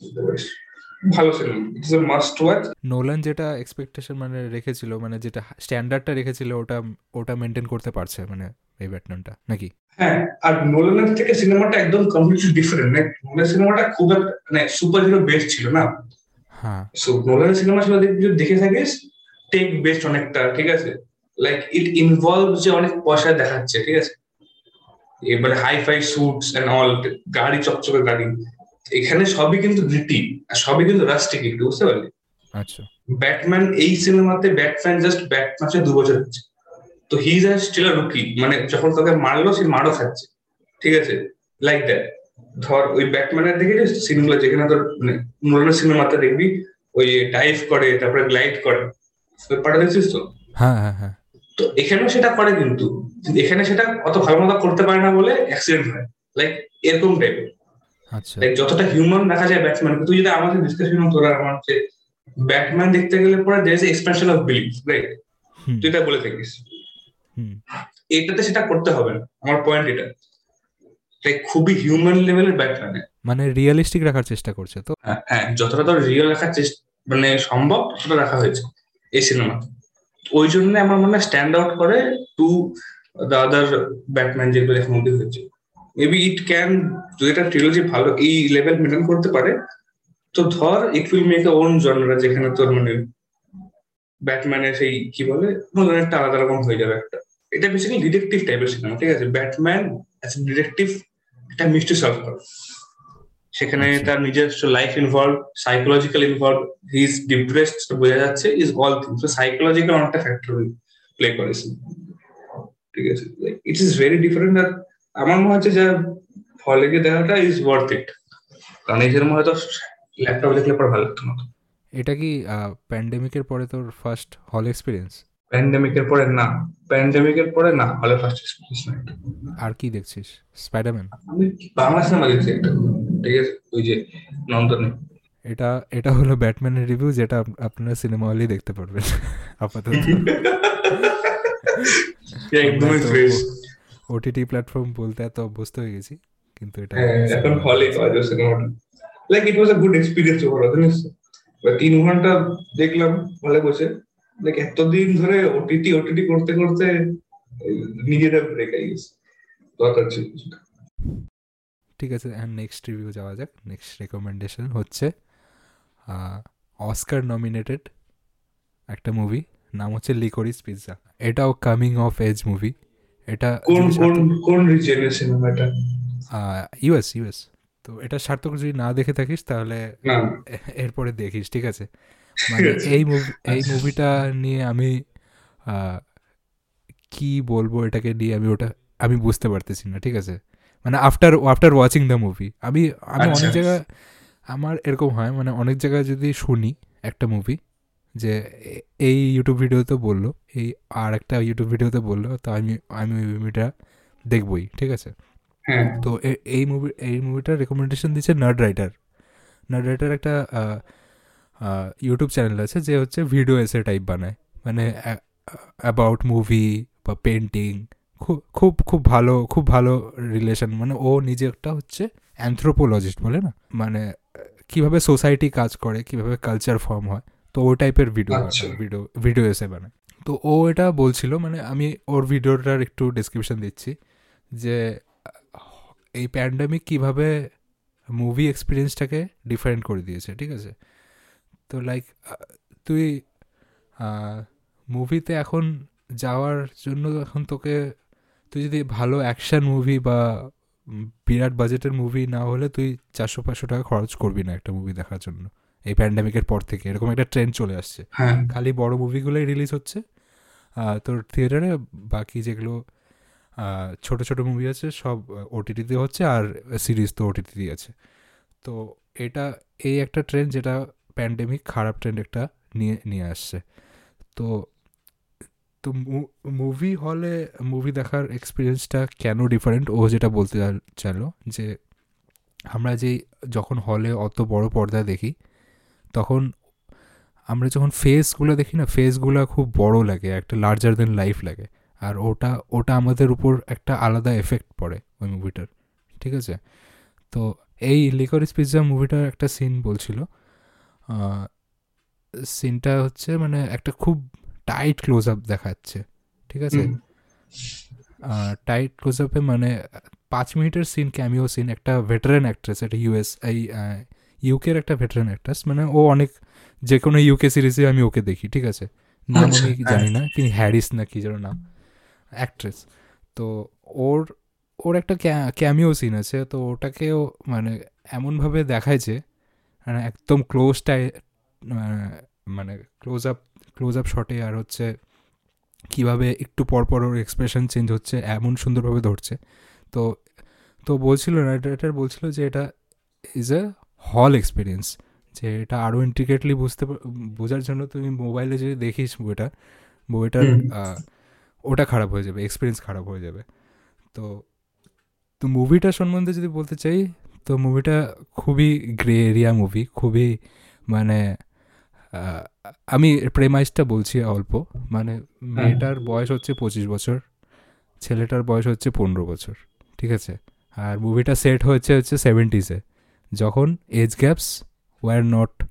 ভালো cinema it's a must watch Nolan যেটা এক্সপেকটেশন মানে রেখেছিল মানে যেটা স্ট্যান্ডার্ডটা রেখেছিল ওটা ওটা মেনটেন করতে পারছে মানে এই ব্যাটম্যানটা নাকি? হ্যাঁ আর নোলানের থেকে সিনেমাটা একদম কমপ্লিটলি ডিফারেন্ট মানে নোলানের সিনেমাটা খুব মানে সুপার হিরো বেস্ট ছিল না। হ্যাঁ। সো নোলানের সিনেমা ছিল দেখে থাকিস টেক বেস্ট অনেকটা ঠিক আছে? লাইক ইট ইনভলভ যে অনেক পয়সা দেখাচ্ছে ঠিক আছে? এবারে hi fi suits and all গাড়ি চকচকে গাড়ি। এখানে সবই কিন্তু গ্রিটি আর সবই কিন্তু রাস্টিক একটু বুঝতে পারলি? আচ্ছা। ব্যাটম্যান এই সিনেমাতে ব্যাটম্যান জাস্ট ব্যাট মাসে দু বছর হচ্ছে তো হি ইজ স্টিল রুকি মানে যখন তাকে মারলো সে মারও খাচ্ছে। ঠিক আছে? লাইক দ্যাট ধর ওই ব্যাটম্যানের দিকে যে সিনেমাগুলো যেখানে তোর মানে নোলানের সিনেমাতে দেখবি ওই ডাইভ করে তারপরে গ্লাইড করে। ব্যাপারটা দেখছিস তো? হ্যাঁ হ্যাঁ হ্যাঁ। তো এখানেও সেটা করে কিন্তু। এখানে সেটা অত ভালো মতো করতে পারে না বলে অ্যাক্সিডেন্ট হয়। লাইক এরকম টাইপের আচ্ছা। যতটা হিউম্যান দেখা যায় ব্যাটসম্যান তুই যদি আমাদের ডিসকাশন তোরা আমার যে ব্যাটম্যান দেখতে গেলে পরে দের এক্সপ্রেশন অফ বিলিভ রাইট তুই এটা বলে থাকিস। এটাতে সেটা করতে হবে না আমার পয়েন্ট এটা। তাই খুবই হিউম্যান লেভেলের ব্যাটম্যান মানে রিয়েলিস্টিক রাখার চেষ্টা করছে তো? হ্যাঁ, যতটা তো রিয়েল রাখার চেষ্টা মানে সম্ভব ততটা রাখা হয়েছে এই সিনেমা ওই জন্য আমার মনে হয় স্ট্যান্ড আউট করে টু দ্য আদার ব্যাটম্যান যেগুলো এখন অব্দি হয়েছে। মেবি ইট ক্যান যদি একটা ট্রিলজি ভালো এই লেভেল মেনটেন করতে পারে তো ধর it will make own genre যেখানে তোর মানে ব্যাটম্যানের সেই কি বলে একটা আলাদা রকম হয়ে যাবে একটা। এটা বেসিক্যালি ডিটেকটিভ টাইপের সিনেমা ঠিক আছে? ব্যাটম্যান অ্যাজ ডিটেকটিভ একটা মিস্ট্রি সলভ করে। সেখানে আচ্ছা। তার নিজস্ব life involve psychological involve he is depressed বোঝা যাচ্ছে ইজ অল থিংস সাইকোলজিক্যাল অনেকটা ফ্যাক্টর প্লে করে ঠিক আছে? ইট ইজ ভেরি ডিফারেন্ট আর আমার মনে হচ্ছে যে হলে গিয়ে দেখাটা ইজ ওয়ার্থ ইট কারণ এই সিনেমা হয়তো ল্যাপটপ দেখলে পরে ভালো লাগতো না। এটা কি প্যান্ডেমিকের পরে তোর ফার্স্ট হল এক্সপিরিয়েন্স প্যান্ডেমিকের পরে না প্যান্ডেমিকের পরে না হলে ফার্স্ট এক্সপিরিয়েন্স না আর কি দেখছিস? স্পাইডারম্যান আমি বাংলা সিনেমা দেখছি একটা ঠিক আছে? ওই যে নন্দনে। এটা এটা হলো ব্যাটম্যানের রিভিউ যেটা আপনারা সিনেমা হলেই দেখতে পারবেন। আপাতত। একদমই ফ্রেশ ওটিটি প্ল্যাটফর্ম বলতে এত অভ্যস্ত হয়ে গেছি কিন্তু এটা হ্যাঁ, এখন হলে পাওয়া যায় সিনেমাটা like it was a good experience overall জানিস? তিন ঘণ্টা দেখলাম হলে বসে লাইক এতদিন ধরে ওটিটি ওটিটি করতে করতে নিজেদের ব্রেক আই গেছে। দরকার ছিল ঠিক আছে হ্যাঁ নেক্সট রিভিউ যাওয়া যাক। নেক্সট রেকমেন্ডেশন হচ্ছে অস্কার নমিনেটেড একটা মুভি নাম হচ্ছে লিকোরিস পিৎজা এটাও কামিং অফ এজ মুভি এটা কোন কোন কোন রিজনের সিনেমা এটা? ইউএস ইউএস তো এটা সার্থক যদি না দেখে থাকিস তাহলে এরপরে দেখিস ঠিক আছে? মানে এই মুভি এই মুভিটা নিয়ে আমি কি বলব এটাকে নিয়ে আমি ওটা আমি বুঝতে পারতেছি না ঠিক আছে মানে after after watching the movie আমি আমি অনেক আচ্ছা। জায়গায় আমার এরকম হয় মানে অনেক জায়গায় যদি শুনি একটা মুভি যে এই ইউটিউব ভিডিওতে বলল এই আর একটা ইউটিউব ভিডিওতে বলল তো আমি আমি ওই মুভিটা দেখবই ঠিক আছে হ্যাঁ। তো এই মুভি এই মুভিটার রেকমেন্ডেশন দিচ্ছে নার্ড রাইটার নার্ড রাইটার একটা ইউটিউব চ্যানেল আছে যে হচ্ছে ভিডিও এসে টাইপ বানায়। মানে অ্যাবাউট মুভি বা পেন্টিং খুব খুব খুব ভালো খুব ভালো রিলেশন মানে ও নিজে একটা হচ্ছে অ্যান্থ্রোপোলজিস্ট বলে না? মানে কীভাবে সোসাইটি কাজ করে কীভাবে কালচার ফর্ম হয় তো ও টাইপের ভিডিও ভিডিও ভিডিও এসে বানায়। তো ও এটা বলছিল মানে আমি ওর ভিডিওটার একটু ডিসক্রিপশন দিচ্ছি যে এই প্যান্ডামিক কীভাবে মুভি এক্সপিরিয়েন্সটাকে ডিফারেন্ট করে দিয়েছে ঠিক আছে? তো লাইক তুই মুভিতে এখন যাওয়ার জন্য এখন তোকে তুই যদি ভালো অ্যাকশান মুভি বা বিরাট বাজেটের মুভি না হলে তুই চারশো পাঁচশো টাকা খরচ করবি না একটা মুভি দেখার জন্য। এই প্যান্ডামিকের পর থেকে এরকম একটা ট্রেন্ড চলে আসছে। হ্যাঁ। খালি বড় মুভিগুলোই রিলিজ হচ্ছে। তোর থিয়েটারে বাকি যেগুলো ছোট ছোট মুভি আছে সব ওটিটিতে হচ্ছে আর সিরিজ তো ওটিটিতেই আছে। তো এটা এই একটা ট্রেন্ড যেটা প্যান্ডেমিক খারাপ ট্রেন্ড একটা নিয়ে নিয়ে আসছে তো তো মুভি হলে মুভি দেখার এক্সপিরিয়েন্সটা কেন ডিফারেন্ট ও যেটা বলতে চাইলো যে আমরা যে যখন হলে অত বড় পর্দায় দেখি তখন আমরা যখন ফেসগুলো দেখি না ফেসগুলো খুব বড় লাগে একটা লার্জার দেন লাইফ লাগে আর ওটা ওটা আমাদের উপর একটা আলাদা এফেক্ট পড়ে ওই মুভিটার ঠিক আছে তো এই লিকরিস পিৎজা মুভিটার একটা সিন বলছিল সিনটা হচ্ছে মানে একটা খুব টাইট ক্লোজ আপ দেখাচ্ছে ঠিক আছে? টাইট ক্লোজ আপে মানে পাঁচ মিনিটের সিন ক্যামিও সিন একটা ভেটারেন অ্যাক্ট্রেস একটা ইউএস এই ইউকের একটা ভেটারেন অ্যাক্ট্রেস মানে ও অনেক যে কোনো ইউকে সিরিজে আমি ওকে দেখি ঠিক আছে? নাম আচ্ছা, আমি জানি না তিনি হ্যারিস না কি যেন নাম অ্যাক্ট্রেস তো ওর ওর একটা ক্যামিও সিন আছে তো ওটাকেও মানে এমনভাবে দেখাইছে মানে একদম ক্লোজটাই মানে ক্লোজ আপ ক্লোজ আপ শটে আর হচ্ছে কীভাবে একটু পরপর ওর এক্সপ্রেশন চেঞ্জ হচ্ছে এমন সুন্দরভাবে ধরছে। তো তো বলছিল রাইটার বলছিল যে এটা ইজ এ হল এক্সপিরিয়েন্স যে এটা আরও ইন্ট্রিকেটলি বুঝতে বোঝার জন্য তুমি মোবাইলে যদি দেখিস বইটা বইটার ওটা খারাপ হয়ে যাবে এক্সপিরিয়েন্স খারাপ হয়ে যাবে। তো তো মুভিটা সম্বন্ধে যদি বলতে চাই তো মুভিটা খুবই গ্রে এরিয়া মুভি খুবই মানে আমি প্রেমাইজটা বলছি অল্প মানে মেয়েটার বয়স হচ্ছে পঁচিশ বছর ছেলেটার বয়স হচ্ছে পনেরো বছর ঠিক আছে? আর মুভিটা সেট হয়েছে হচ্ছে সেভেন্টিসে যখন age gaps were not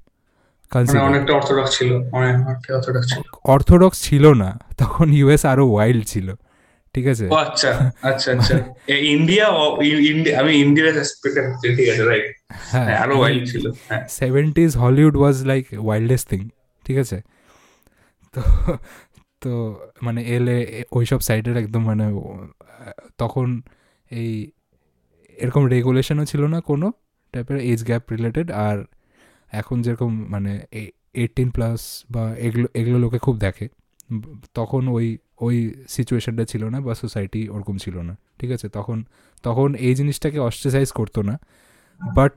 orthodox ছিল না তখন ইউএস আরও ওয়াইল্ড ছিল। ঠিক আছে? আচ্ছা আচ্ছা আচ্ছা। ইন্ডিয়া আমি ইন্ডিয়ার ঠিক আছে রাইট হ্যাঁ, হ্যাঁ আরও ওয়াইল্ড ছিল seventies Hollywood was like wildest thing ঠিক আছে? তো তো মানে এলে ওইসব সাইডের একদম মানে তখন এই এরকম রেগুলেশনও ছিল না কোনো টাইপের এজ গ্যাপ রিলেটেড আর এখন যেরকম মানে এইটিন প্লাস বা এগুলো এগুলো লোকে খুব দেখে। তখন ওই ওই সিচুয়েশনটা ছিল না বা সোসাইটি ওরকম ছিল না ঠিক আছে? তখন তখন এই জিনিসটাকে অস্ট্রেসাইজ করতো না। But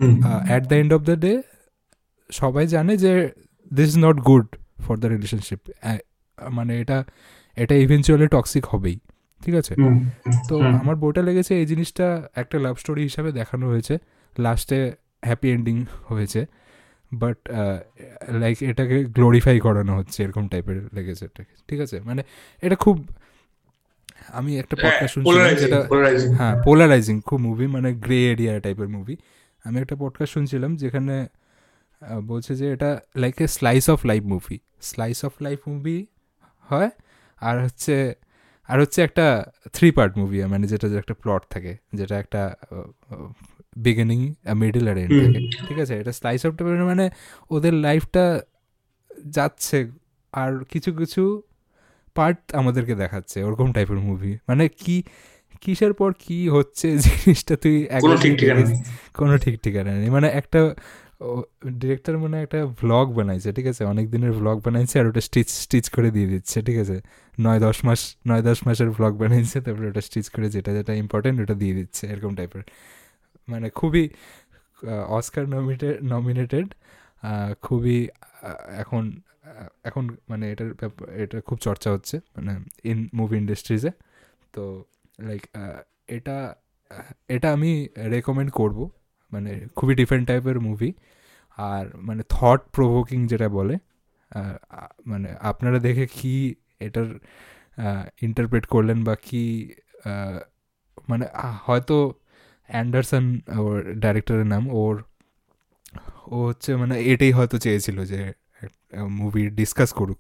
at the end of the day সবাই জানে যে this is not good for the relationship মানে এটা এটা ইভেনচুয়ালি টক্সিক হবেই ঠিক আছে? তো আমার বইটা লেগেছে এই জিনিসটা একটা লাভ স্টোরি হিসাবে দেখানো হয়েছে। লাস্টে হ্যাপি এন্ডিং হয়েছে। বাট লাইক এটাকে গ্লোরিফাই করানো হচ্ছে এরকম টাইপের লেগেছে এটাকে। ঠিক আছে? মানে এটা খুব আমি একটা পডকাস্ট হ্যাঁ, শুনছিলাম যেটা হ্যাঁ পোলারাইজিং খুব মুভি মানে গ্রে এরিয়া টাইপের মুভি আমি একটা পডকাস্ট শুনছিলাম যেখানে বলছে যে এটা like a slice of life movie slice of life movie হয় আর হচ্ছে আর হচ্ছে একটা থ্রি পার্ট মুভি মানে যেটা যে একটা প্লট থাকে যেটা একটা বিগিনিং মিডল আর এন্ড থাকে ঠিক আছে? এটা স্লাইস অফ মানে ওদের লাইফটা যাচ্ছে আর কিছু কিছু পার্ট আমাদেরকে দেখাচ্ছে ওরকম টাইপের মুভি মানে কি কিসের পর কি হচ্ছে জিনিসটা তুই কোনো ঠিক ঠিকানা নেই। মানে একটা ডিরেক্টর মানে একটা ভ্লগ বানাইছে ঠিক আছে? অনেক দিনের ভ্লগ বানাইছে আর ওটা স্টিচ স্টিচ করে দিয়ে দিচ্ছে ঠিক আছে? নয় দশ মাস নয় দশ মাসের ভ্লগ বানাইছে তারপরে ওটা স্টিচ করে যেটা যেটা ইম্পর্টেন্ট ওটা দিয়ে দিচ্ছে এরকম টাইপের মানে খুবই অস্কার নমিনেটেড নমিনেটেড খুবই এখন এখন মানে এটার এটা খুব চর্চা হচ্ছে মানে ইন মুভি ইন্ডাস্ট্রিজে তো লাইক এটা এটা আমি রেকমেন্ড করব। মানে খুবই ডিফারেন্ট টাইপের মুভি আর মানে থট প্রভোকিং যেটা বলে মানে আপনারা দেখে কি এটার ইন্টারপ্রেট করলেন বা কি মানে হয়তো অ্যান্ডারসন ওর ডাইরেক্টরের নাম ওর ও হচ্ছে মানে এটাই হয়তো চেয়েছিল যে মুভি ডিসকাস করুক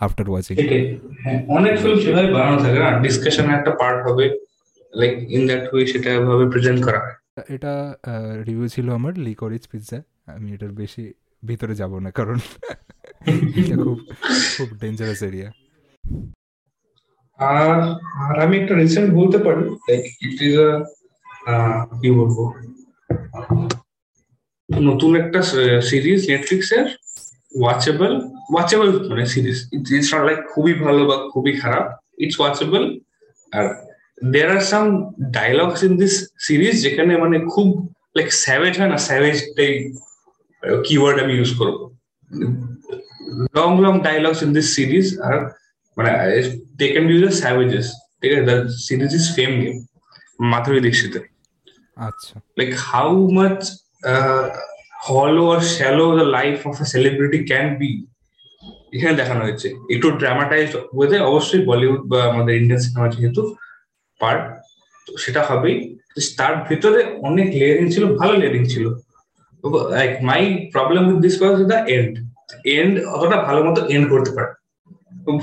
আফটার ওয়াচিং অনেক ফিল্ম সেভাবে বানানো থাকে না। ডিসকাশনের একটা পার্ট হবে লাইক ইন দ্যাট ওয়ে সেটা ভাবে প্রেজেন্ট করা হয়। এটা রিভিউ ছিল আমার লিকোরিজ পিৎজা আমি এটার বেশি ভিতরে যাব না কারণ এটা খুব খুব ডেঞ্জারাস এরিয়া আর আর আমি একটা রিসেন্ট বলতে পারি লাইক ইট ইজ আ কি বলব? নতুন একটা সিরিজ নেটফ্লিক্সের ওয়াচেবল ওয়াচেবল মানে সিরিজ ইটস নট লাইক খুবই ভালো বা খুবই খারাপ it's watchable R there are some dialogues in this series যেখানে মানে খুব লাইক স্যাভেজ হয় না স্যাভেজ স্যাভেজটাই কিওয়ার্ড আমি ইউজ করব। Long long dialogues in this series আর মানে দে ক্যান ইউজ স্যাভেজেস ঠিক আছে? Series is fame game Madhuri দীক্ষিতের। আচ্ছা। Like how much hollow R shallow the life of a celebrity can be এখানে দেখানো হয়েছে। একটু ড্রামাটাইজ ওয়েতে অবশ্যই বলিউড বা আমাদের ইন্ডিয়ান সিনেমা যেহেতু পার্ট তো সেটা হবেই। তার ভিতরে অনেক লেয়ারিং ছিল, ভালো লেয়ারিং ছিল। Like my problem with this was the end end অতটা ভালো মতো এন্ড করতে পারে।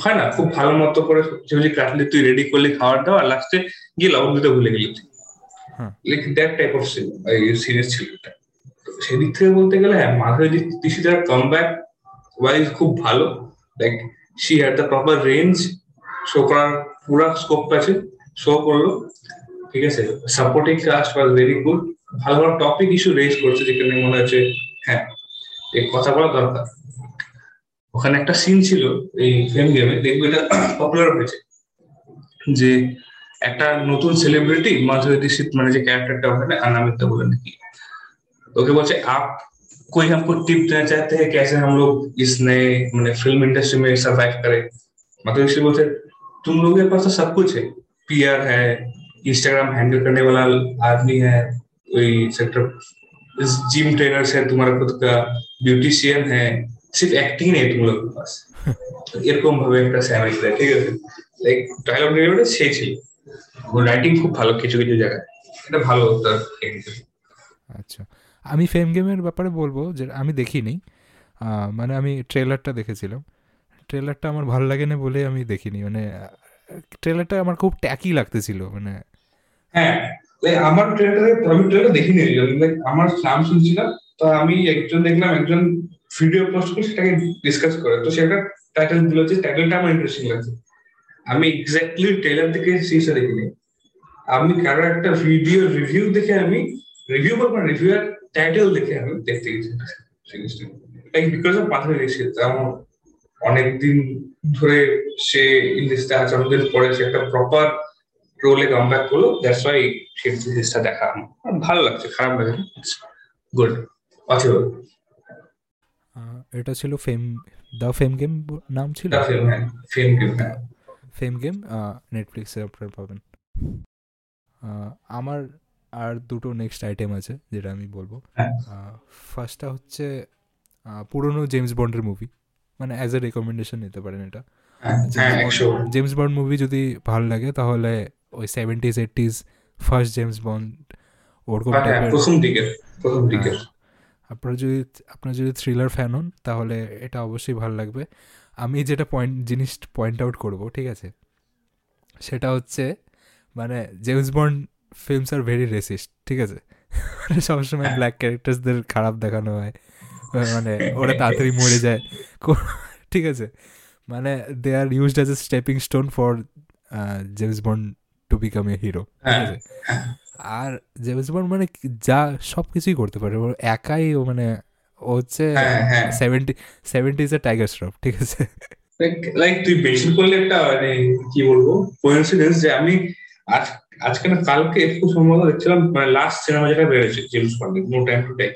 হয় না, খুব ভালো মতো করে সবজি কাটলি, তুই রেডি করলি খাওয়ার দাও আর লাস্টে গিয়ে লবণ দিতে ভুলে গেলি। Like that type of series ছিল এটা। সেদিক থেকে বলতে গেলে হ্যাঁ মাধুরী দীক্ষিতার কাম ব্যাক ওয়াইজ খুব ভালো like she had the proper range show করার পুরা স্কোপ আছে শো করল। ঠিক আছে supporting cast was very good ভালো ভালো টপিক ইস্যু রেজ করছে, যেখানে মনে হচ্ছে হ্যাঁ এই কথা বলা দরকার। ওখানে একটা সিন ছিল, এই ফেম গেমে দেখবে এটা পপুলার হয়েছে। যে একটা নতুন সেলিব্রিটি মাধুরী দীক্ষিত মানে যে ক্যারেক্টারটা ওখানে अनामिका বলে নাকি ওকে বলছে আপ कोई हमको टिप देना चाहते हैं कैसे हम लोग इस नए मैंने फिल्म इंडस्ट्री में सरवाइव करें मतलब इसलिए बोलते तुम लोगों के पास तो सब कुछ है पीआर है इंस्टाग्राम हैंडल करने वाला आदमी है कोई सेक्टर जिम ट्रेनर्स है तुम्हारा खुद का ब्यूटिशियन है সিফ অ্যাক্টিং নেই মূলত বাস এরকম ভাবে একটা স্যামেজ দেয় ঠিক আছে লাইক ডায়লগ ডেলিভারি সেই ছিল রাইটিং খুব ভালো কিছু কিছু জায়গায়। এটা ভালো তার আচ্ছা। আমি ফেম গেমের ব্যাপারে বলব যে আমি দেখিনি। মানে আমি ট্রেলারটা দেখেছিলাম। ট্রেলারটা আমার ভালো লাগে না বলে আমি দেখিনি। মানে ট্রেলারটা আমার খুব ট্যাকি লাগতেছিল মানে। হ্যাঁ। আমার ট্রেলারে আমি ট্রেলার দেখিনি। আমার নাম শুনছিলাম তো আমি একজন দেখলাম একজন ভিডিও পোস্ট করে সেটাকে ডিসকাস করে। তো সেটা টাইটেল দিল যে টাইটেলটা আমার ইন্টারেস্টিং লাগছে। আমি এক্স্যাক্টলি ট্রেলার দেখে সিরিজটা দেখিনি আমি কারও একটা ভিডিও রিভিউ দেখে আমি রিভিউ করব রিভিউ এর টাইটেল দেখে আমি দেখতে গেছি। লাইক বিকজ অফ পাথর এসে আমার অনেকদিন ধরে সে ইন্ডাস্ট্রি আছে অনেকদিন পরে সে একটা প্রপার রোলে কাম ব্যাক করল দ্যাটস ওয়াই সেই সিরিজটা দেখা। ভালো লাগছে খারাপ লাগে গুড পসিবল এটা ছিল ফেম দ্য ফেম গেম নাম ছিল? ফেম গেম ফেম গেম নেটফ্লিক্সে আপনারা পাবেন। আমার আর দুটো নেক্সট আইটেম আছে যেটা আমি বলব। ফার্স্টটা হ্যাঁ। হচ্ছে পুরনো জেমস বন্ডের মুভি মানে অ্যাজ এ রেকমেন্ডেশন নিতে পারেন এটা। জেমস বন্ড মুভি যদি ভালো লাগে তাহলে ওই seventies eighties first James Bond ওরকম টাইপের দিকে আপনারা যদি আপনারা যদি থ্রিলার ফ্যান হন তাহলে এটা অবশ্যই ভালো লাগবে। আমি যেটা পয়েন্ট জিনিস পয়েন্ট আউট করব ঠিক আছে? সেটা হচ্ছে মানে James Bond films are very racist ঠিক আছে? মানে সবসময় ব্ল্যাক ক্যারেক্টার্সদের খারাপ দেখানো হয়। মানে ওরা তাড়াতাড়ি মরে যায়। ঠিক আছে? মানে they are used as a stepping stone for James Bond to become a hero ঠিক আছে? আর জেমস বন্ড মানে যা সব কিছুই করতে পারে। ও একাই ও মানে ও হচ্ছে সেভেন্টি সেভেন্টিজ এ টাইগার শ্রফ ঠিক আছে? লাইক তুই বেশি করলে একটা মানে কি বলব কোইন্সিডেন্স যে আমি আজ আজকে না কালকে একটু সম্ভবত দেখছিলাম মানে লাস্ট সিনেমা যেটা বেরোচ্ছে James Bond no time to time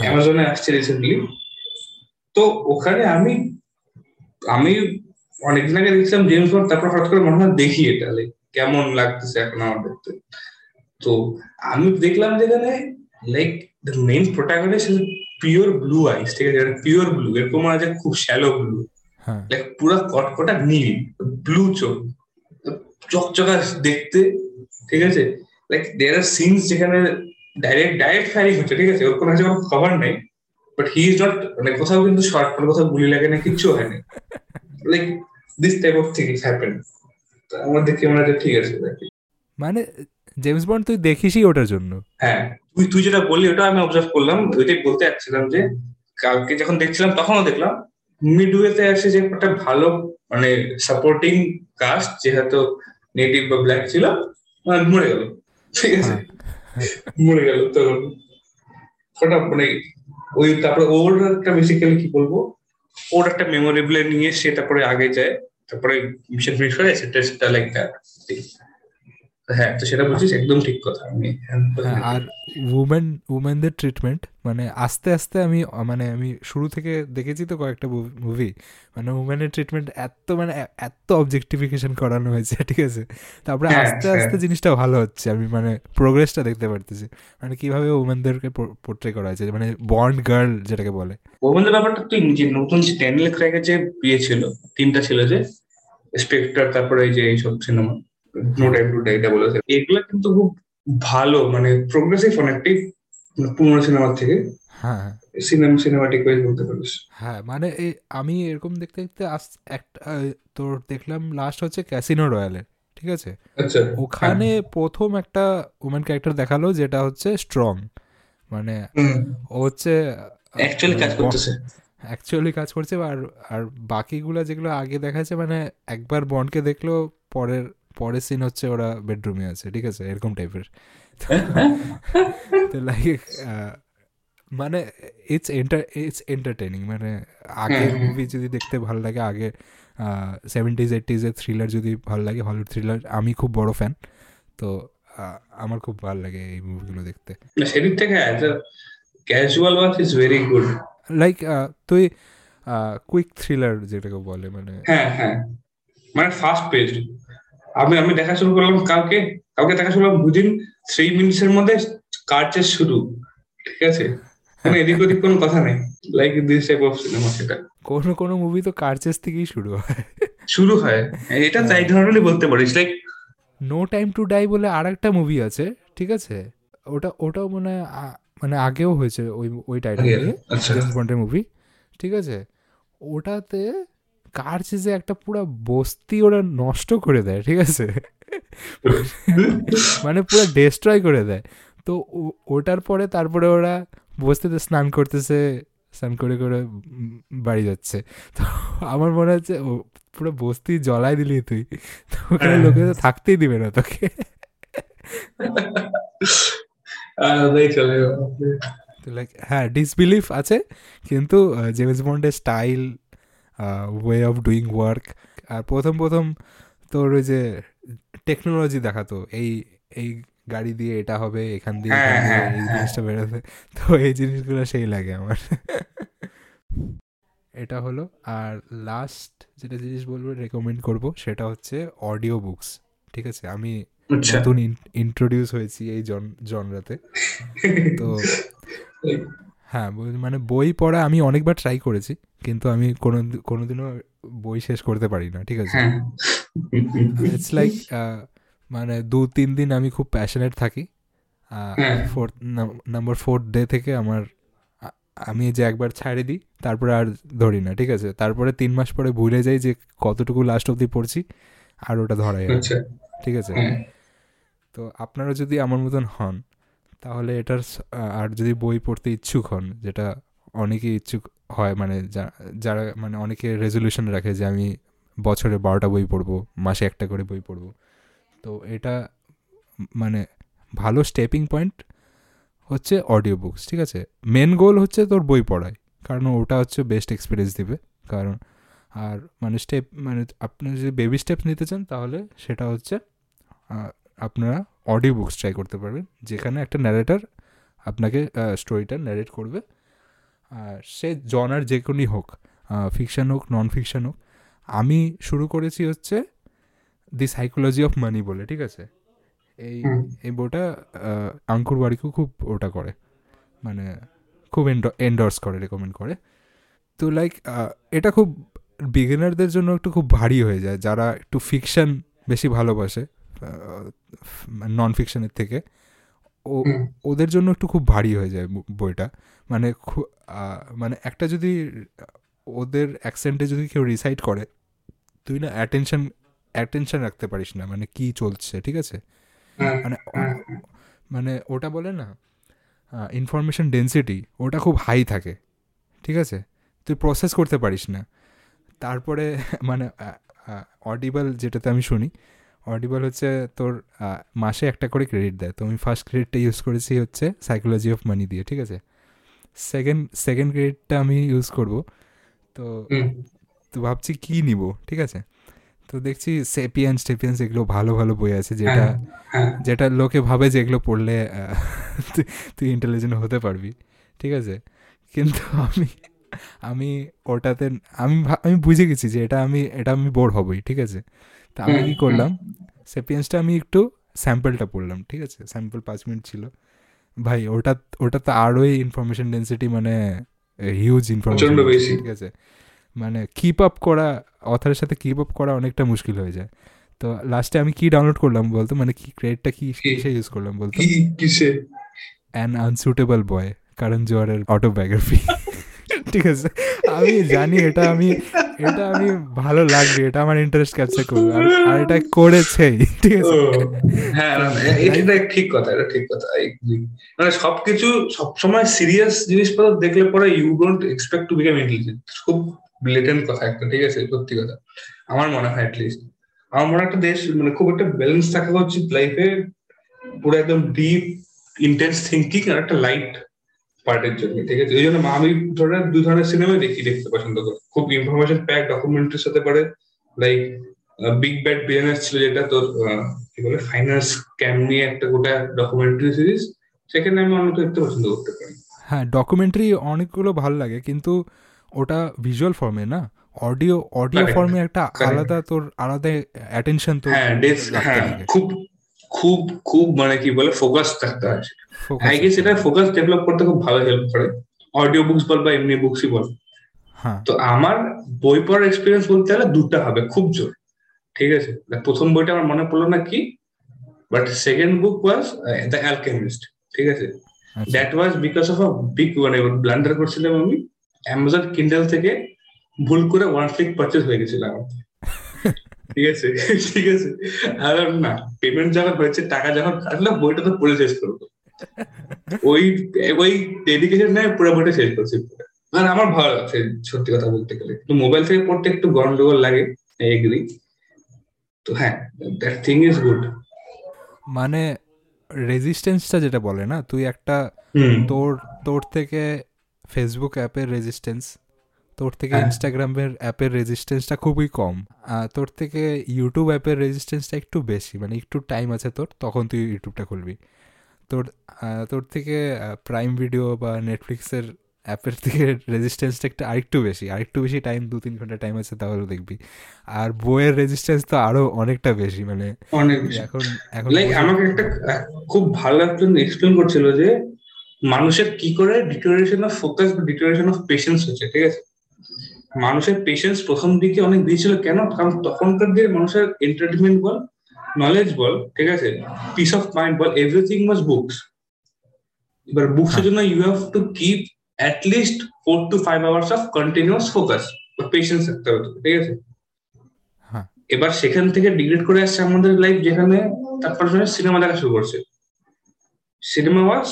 অ্যামাজনে আসছে রিসেন্টলি তো ওখানে আমি আমি অনেকদিন আগে দেখছিলাম জেমস বন্ড তারপর হঠাৎ করে মনে হয় দেখি এটা লাইক কেমন লাগতেছে এখন আমার দেখতে। তো আমি দেখলাম যেখানে like the main protagonist pure blue eyes ঠিক আছে? পিওর ব্লু এরকম আছে খুব শ্যালো ব্লু লাইক পুরো কটকটা নীল ব্লু চোখ। চকচকা দেখতে ঠিক আছে? লাইক দেয়ার আর সিনস যেখানে ডাইরেক্ট ডাইরেক্ট ফায়ারিং হচ্ছে ঠিক আছে? ওর কোনো কোনো খবর নেই। বাট হি ইজ নট মানে কোথাও কিন্তু শর্ট কোনো কোথাও গুলি লাগে না কিচ্ছু হয়নি like this type of things happen আমার দেখে মনে হয় ঠিক আছে। মানে জেমস বন্ড তুই দেখিসই ওটার জন্য। হ্যাঁ তুই তুই যেটা বললি ওটা আমি অবজার্ভ করলাম ওইটাই বলতে চাচ্ছিলাম যে কালকে যখন দেখছিলাম তখনও দেখলাম মিডওয়েতে আসে যে একটা ভালো মানে সাপোর্টিং কাস্ট যেহেতু নেটিভ বা ব্ল্যাক ছিল মরে গেল। ঠিক আছে? হ্যাঁ। মরে গেল তো ওটা মানে ওই তারপরে ওর একটা বেসিক্যালি কি বলব ওর একটা মেমোরেবল নিয়ে সে তারপরে আগে যায় তারপরে মিশন ফিনিশ করে সেটা লাইক দ্যাট হ্যাঁ তো সেটা বলছিস একদম ঠিক কথা আমি হ্যাঁ, আর উমেন উমেনদের ট্রিটমেন্ট মানে আস্তে আস্তে আমি মানে আমি শুরু থেকে দেখেছি তো কয়েকটা মুভি মানে উমেনের ট্রিটমেন্ট এত মানে এত অবজেক্টিফিকেশন করানো হয়েছে ঠিক আছে? তারপরে হ্যাঁ, আস্তে আস্তে হ্যাঁ। জিনিসটা ভালো হচ্ছে আমি মানে প্রোগ্রেসটা দেখতে পারতেছি। মানে কীভাবে উমেনদেরকে পোর্ট্রে করা হয়েছে মানে বন্ড গার্ল যেটাকে বলে। উমেনদের ব্যাপারটা তুই যে নতুন যে ড্যানিয়েল ক্র্যাগের যে বিয়ে ছিল তিনটা ছিল যে স্পেক্টার তারপরে এই যে এইসব cinema no time to die এগুলো কিন্তু খুব ভালো মানে প্রোগ্রেসিভ অনেকটাই পুরোনো সিনেমার থেকে হ্যাঁ। সিনেমা সিনেমাটিক ওয়াইজ বলতে পারিস। হ্যাঁ মানে আমি এরকম দেখতে দেখতে একটা তোর দেখলাম লাস্ট হচ্ছে ক্যাসিনো রয়্যালের ঠিক আছে? আচ্ছা। ওখানে হ্যাঁ। প্রথম একটা উমেন ক্যারেক্টার দেখাল যেটা হচ্ছে স্ট্রং মানে ও হচ্ছে অ্যাকচুয়ালি কাজ করতেছে। অ্যাকচুয়ালি কাজ করছে আর আর বাকিগুলো যেগুলো আগে দেখাচ্ছে মানে একবার বন্ডকে দেখল পরের পরের সিন হচ্ছে ওরা বেডরুমে আছে ঠিক আছে? এরকম টাইপের তো লাইক মানে ইটস এন্টার ইটস এন্টারটেনিং মানে আগের মুভি যদি দেখতে ভালো লাগে আগে সেভেন্টিজ এইটিজের থ্রিলার যদি ভালো লাগে হলিউড থ্রিলার আমি খুব বড় ফ্যান তো আমার খুব ভালো লাগে এই মুভিগুলো দেখতে। সেদিক থেকে casual watch is very good like তুই কুইক থ্রিলার যেটাকে বলে মানে হ্যাঁ হ্যাঁ। মানে ফাস্ট পেজ আমি আমি দেখা শুরু করলাম কালকে কালকে দেখা শুরু করলাম দুদিন থ্রি মিনিটস এর মধ্যে কার্চের শুরু ঠিক আছে? মানে এদিক ওদিক কোনো কথা নেই like this type of cinema সেটা। কোনো কোনো মুভি তো কারচেস থেকেই শুরু হয়। শুরু হয়। এটা তাই ধরনেরই বলতে পারিস like no time to die বলে আর একটা মুভি আছে ঠিক আছে? ওটা ওটাও মনে হয় মানে আগেও হয়েছে ওই ওই টাইটেল নিয়ে আচ্ছা। জেমস বন্ডের মুভি ঠিক আছে? ওটাতে কার চেজে একটা পুরো বস্তি ওরা নষ্ট করে দেয় ঠিক আছে? মানে পুরো ডিস্ট্রয় করে দেয়। তো ওটার পরে তারপরে ওরা বস্তিতে স্নান করতেছে স্নান করে করে বাড়ি যাচ্ছে। তো আমার মনে হচ্ছে পুরো বস্তি জ্বলাই দিলি তুই। তো ওখানে হ্যাঁ। লোকে তো থাকতেই দিবে না তোকে। হ্যাঁ ডিসবিলিফ আছে কিন্তু জেমস বন্ডের style way of doing work আর প্রথম প্রথম তোর ওই যে টেকনোলজি দেখাতো এই এই গাড়ি দিয়ে এটা হবে এখান দিয়ে হ্যাঁ, হ্যাঁ, এই হ্যাঁ। জিনিসটা বেরোবে। তো এই জিনিসগুলো সেই লাগে আমার। এটা হলো। আর লাস্ট যেটা জিনিস বলব রেকমেন্ড করব সেটা হচ্ছে অডিও বুকস ঠিক আছে? আমি আচ্ছা। নতুন ইন্ট্রোডিউস হয়েছি এই জন জনরাতে। তো হ্যাঁ মানে বই পড়া আমি অনেকবার ট্রাই করেছি। কিন্তু আমি কোনো কোনোদিনও বই শেষ করতে পারি না ঠিক আছে? হ্যাঁ। ইটস লাইক মানে দু তিন দিন আমি খুব প্যাশনেট থাকি। হ্যাঁ। ফোর্থ নাম্বার ফোর্থ ডে থেকে আমার আমি যে একবার ছাড়ে দিই তারপরে আর ধরি না ঠিক আছে? তারপরে তিন মাস পরে ভুলে যাই যে কতটুকু লাস্ট অবধি পড়ছি আর ওটা ধরাই আচ্ছা। ঠিক আছে? হ্যাঁ। তো আপনারা যদি আমার মতন হন তাহলে এটার আর যদি বই পড়তে ইচ্ছুক হন যেটা অনেকেই ইচ্ছুক হয় মানে যারা মানে অনেকে রেজলিউশন রাখে যে আমি বছরে বারোটা বই পড়ব, মাসে একটা করে বই পড়ব। তো এটা মানে ভালো স্টেপিং পয়েন্ট হচ্ছে অডিও বুকস ঠিক আছে? মেন গোল হচ্ছে তোর বই পড়াই কারণ ওটা হচ্ছে বেস্ট এক্সপিরিয়েন্স দিবে। কারণ, আর মানে স্টেপ মানে আপনি যদি বেবি স্টেপস নিতে চান, তাহলে সেটা হচ্ছে আপনারা অডিও বুকস ট্রাই করতে পারবেন। যেখানে একটা ন্যারেটার আপনাকে স্টোরিটা ন্যারেট করবে। সে জনার যে কোনই হোক ফিকশান হোক নন ফিকশান হোক আমি শুরু করেছি হচ্ছে দি সাইকোলজি অফ মানি বলে ঠিক আছে? এই এই বইটা আঙ্কুর বাড়িকেও খুব ওটা করে মানে খুব এন্ডোর্স করে রেকমেন্ড করে। তো লাইক এটা খুব বিগিনারদের জন্য একটু খুব ভারী হয়ে যায় যারা একটু ফিকশান বেশি ভালোবাসে নন ফিকশানের থেকে। ওদের জন্য একটু খুব ভারী হয়ে যায় বইটা। মানে মানে একটা যদি ওদের অ্যাকসেন্টে যদি কেউ রিসাইড করে তুই না অ্যাটেনশন অ্যাটেনশন রাখতে পারিস না মানে কি চলছে ঠিক আছে? মানে মানে ওটা বলে না ইনফরমেশন ডেন্সিটি ওটা খুব হাই থাকে ঠিক আছে? তুই প্রসেস করতে পারিস না। তারপরে মানে অডিবল যেটাতে আমি শুনি অডিবল হচ্ছে তোর মাসে একটা করে ক্রেডিট দেয়। তো আমি ফার্স্ট ক্রেডিটটা ইউজ করেছি হচ্ছে সাইকোলজি অফ মানি দিয়ে ঠিক আছে? সেকেন্ড সেকেন্ড ক্রেডিটটা আমি ইউজ করব। তো তো ভাবছি কি নিব ঠিক আছে? তো দেখছি সেপিয়ান্স টেপিয়ান্স এগুলো ভালো ভালো বই আছে যেটা হ্যাঁ। হ্যাঁ যেটা লোকে ভাবে যে এগুলো পড়লে তুই- তুই ইন্টেলিজেন্ট হতে পারবি ঠিক আছে? কিন্তু আমি আমি ওটাতে আমি আমি বুঝে গেছি যে এটা আমি এটা আমি বোর হবই ঠিক আছে? তা আমি কি করলাম? সেপিয়েন্সটা আমি একটু স্যাম্পলটা পড়লাম ঠিক আছে? স্যাম্পল পাঁচ মিনিট ছিল। ভাই ওটা ওটা তো আরোই ইনফরমেশন ডেন্সিটি মানে হিউজ ইনফরমেশন ঠিক আছে? মানে কিপ আপ করা অথারের সাথে কিপ আপ করা অনেকটা মুশকিল হয়ে যায়। তো লাস্টে আমি কি ডাউনলোড করলাম বলতো? মানে কি ক্রেডিটটা কি কি? কিসে ইউজ করলাম বলতো? কি কিসে? অ্যান আনসুটেবল বয় কারণ জোয়ারের অটোবায়োগ্রাফি ঠিক আছে? আমি জানি এটা আমি এটা আমি ভালো লাগবে, এটা আমার ইন্টারেস্ট ক্যাপচার করবে। আর এটা করেছেই ঠিক আছে? হ্যাঁ এটা ঠিক কথা, এটা ঠিক কথা মানে সবকিছু সবসময় সিরিয়াস জিনিসপত্র দেখলে পরে you don't expect to become intelligent খুব ব্লেটেন্ট কথা একটা, ঠিক আছে? সত্যি কথা। আমার মনে হয় অ্যাটলিস্ট আমার মনে একটা দেশ মানে খুব একটা ব্যালেন্স থাকা উচিত লাইফে পুরো একদম ডিপ ইন্টেন্স থিঙ্কিং আর একটা লাইট পার্টের জন্য ঠিক আছে? এই জন্য আমি ধরনের দুই ধরনের সিনেমাই দেখি দেখতে পছন্দ করি। খুব ইনফরমেশন প্যাক ডকুমেন্টারির সাথে পারে লাইক বিগ ব্যাড বিলিয়নার ছিল যেটা তোর কি বলে ফাইন্যান্স স্ক্যাম নিয়ে একটা গোটা ডকুমেন্টারি সিরিজ সেখানে আমি অন্য দেখতে পছন্দ করতে পারি। হ্যাঁ ডকুমেন্টারি অনেকগুলো ভালো লাগে কিন্তু ওটা ভিজুয়াল ফর্মে না? অডিও অডিও ফর্মে একটা আলাদা তোর আলাদা অ্যাটেনশন তো হ্যাঁ খুব খুব খুব মানে কি বলে ফোকাস থাকতে হয়। আই গেস এটা ফোকাস ডেভেলপ করতে খুব ভালো হেল্প করে। অডিও বুকস বল বা এমনি বুকসই বল। হ্যাঁ। তো আমার বই পড়ার এক্সপিরিয়েন্স বলতে গেলে দুটা হবে খুব জোর। ঠিক আছে? প্রথম বইটা আমার মনে পড়ল না কি? But second book was the Alchemist ঠিক আছে? That was because of a big মানে ব্লান্ডার করছিলাম আমি। অ্যামাজন কিন্ডেল থেকে ভুল করে ওয়ান ক্লিক পারচেজ হয়ে গেছিল আমার। ঠিক আছে? ঠিক আছে? আর না পেমেন্ট যখন হয়েছে টাকা যখন কাটলো বইটা তো পড়ে শেষ করব। ওই ওই ডেডিকেশন নেয় পুরো বইটা শেষ করছি। মানে আমার ভালো লাগছে সত্যি কথা বলতে গেলে। মোবাইল থেকে পড়তে একটু গন্ডগোল লাগে এগ্রি তো হ্যাঁ দ্যাট থিং ইজ গুড মানে রেজিস্ট্যান্সটা যেটা বলে না তুই একটা তোর তোর থেকে ফেসবুক অ্যাপের রেজিস্ট্যান্স তোর থেকে। ইনস্টাগ্রামের অ্যাপের রেজিস্ট্যান্সটা খুবই কম আর তোর থেকে ইউটিউব অ্যাপের রেজিস্ট্যান্সটা একটু বেশি মানে একটু টাইম আছে তোর তখন তুই ইউটিউবটা খুলবি। তোর তোর থেকে প্রাইম ভিডিও বা নেটফ্লিক্সের অ্যাপের থেকে রেজিস্ট্যান্সটা একটু আরেকটু বেশি। আরেকটু বেশি টাইম দু তিন ঘণ্টা টাইম আছে তাহলে দেখবি। আর বইয়ের রেজিস্ট্যান্স তো আরও অনেকটা বেশি মানে অনেক এখন এখন লাইক আমাকে একটা খুব ভালো একজন এক্সপ্লেন করছিল যে মানুষের কি করে ডিটোরেশন অফ ফোকাস বা ডিটোরেশন অফ পেশেন্স হচ্ছে ঠিক আছে? মানুষের পেশেন্স প্রথম দিকে অনেক বেশি ছিল কেন? কারণ তখনকার দিনে মানুষের এন্টারটেনমেন্ট বল নলেজ বল ঠিক আছে? পিস অফ মাইন্ড বল এভরিথিং ওয়াজ বুকস এবার বুকস এর জন্য you have to keep at least four to five hours of continuous focus বা পেশেন্স থাকতে হবে ঠিক আছে? হ্যাঁ। এবার সেখান থেকে ডিগ্রেড করে আসছে আমাদের লাইফ যেখানে তারপর সিনেমা দেখা শুরু করছে। Cinema was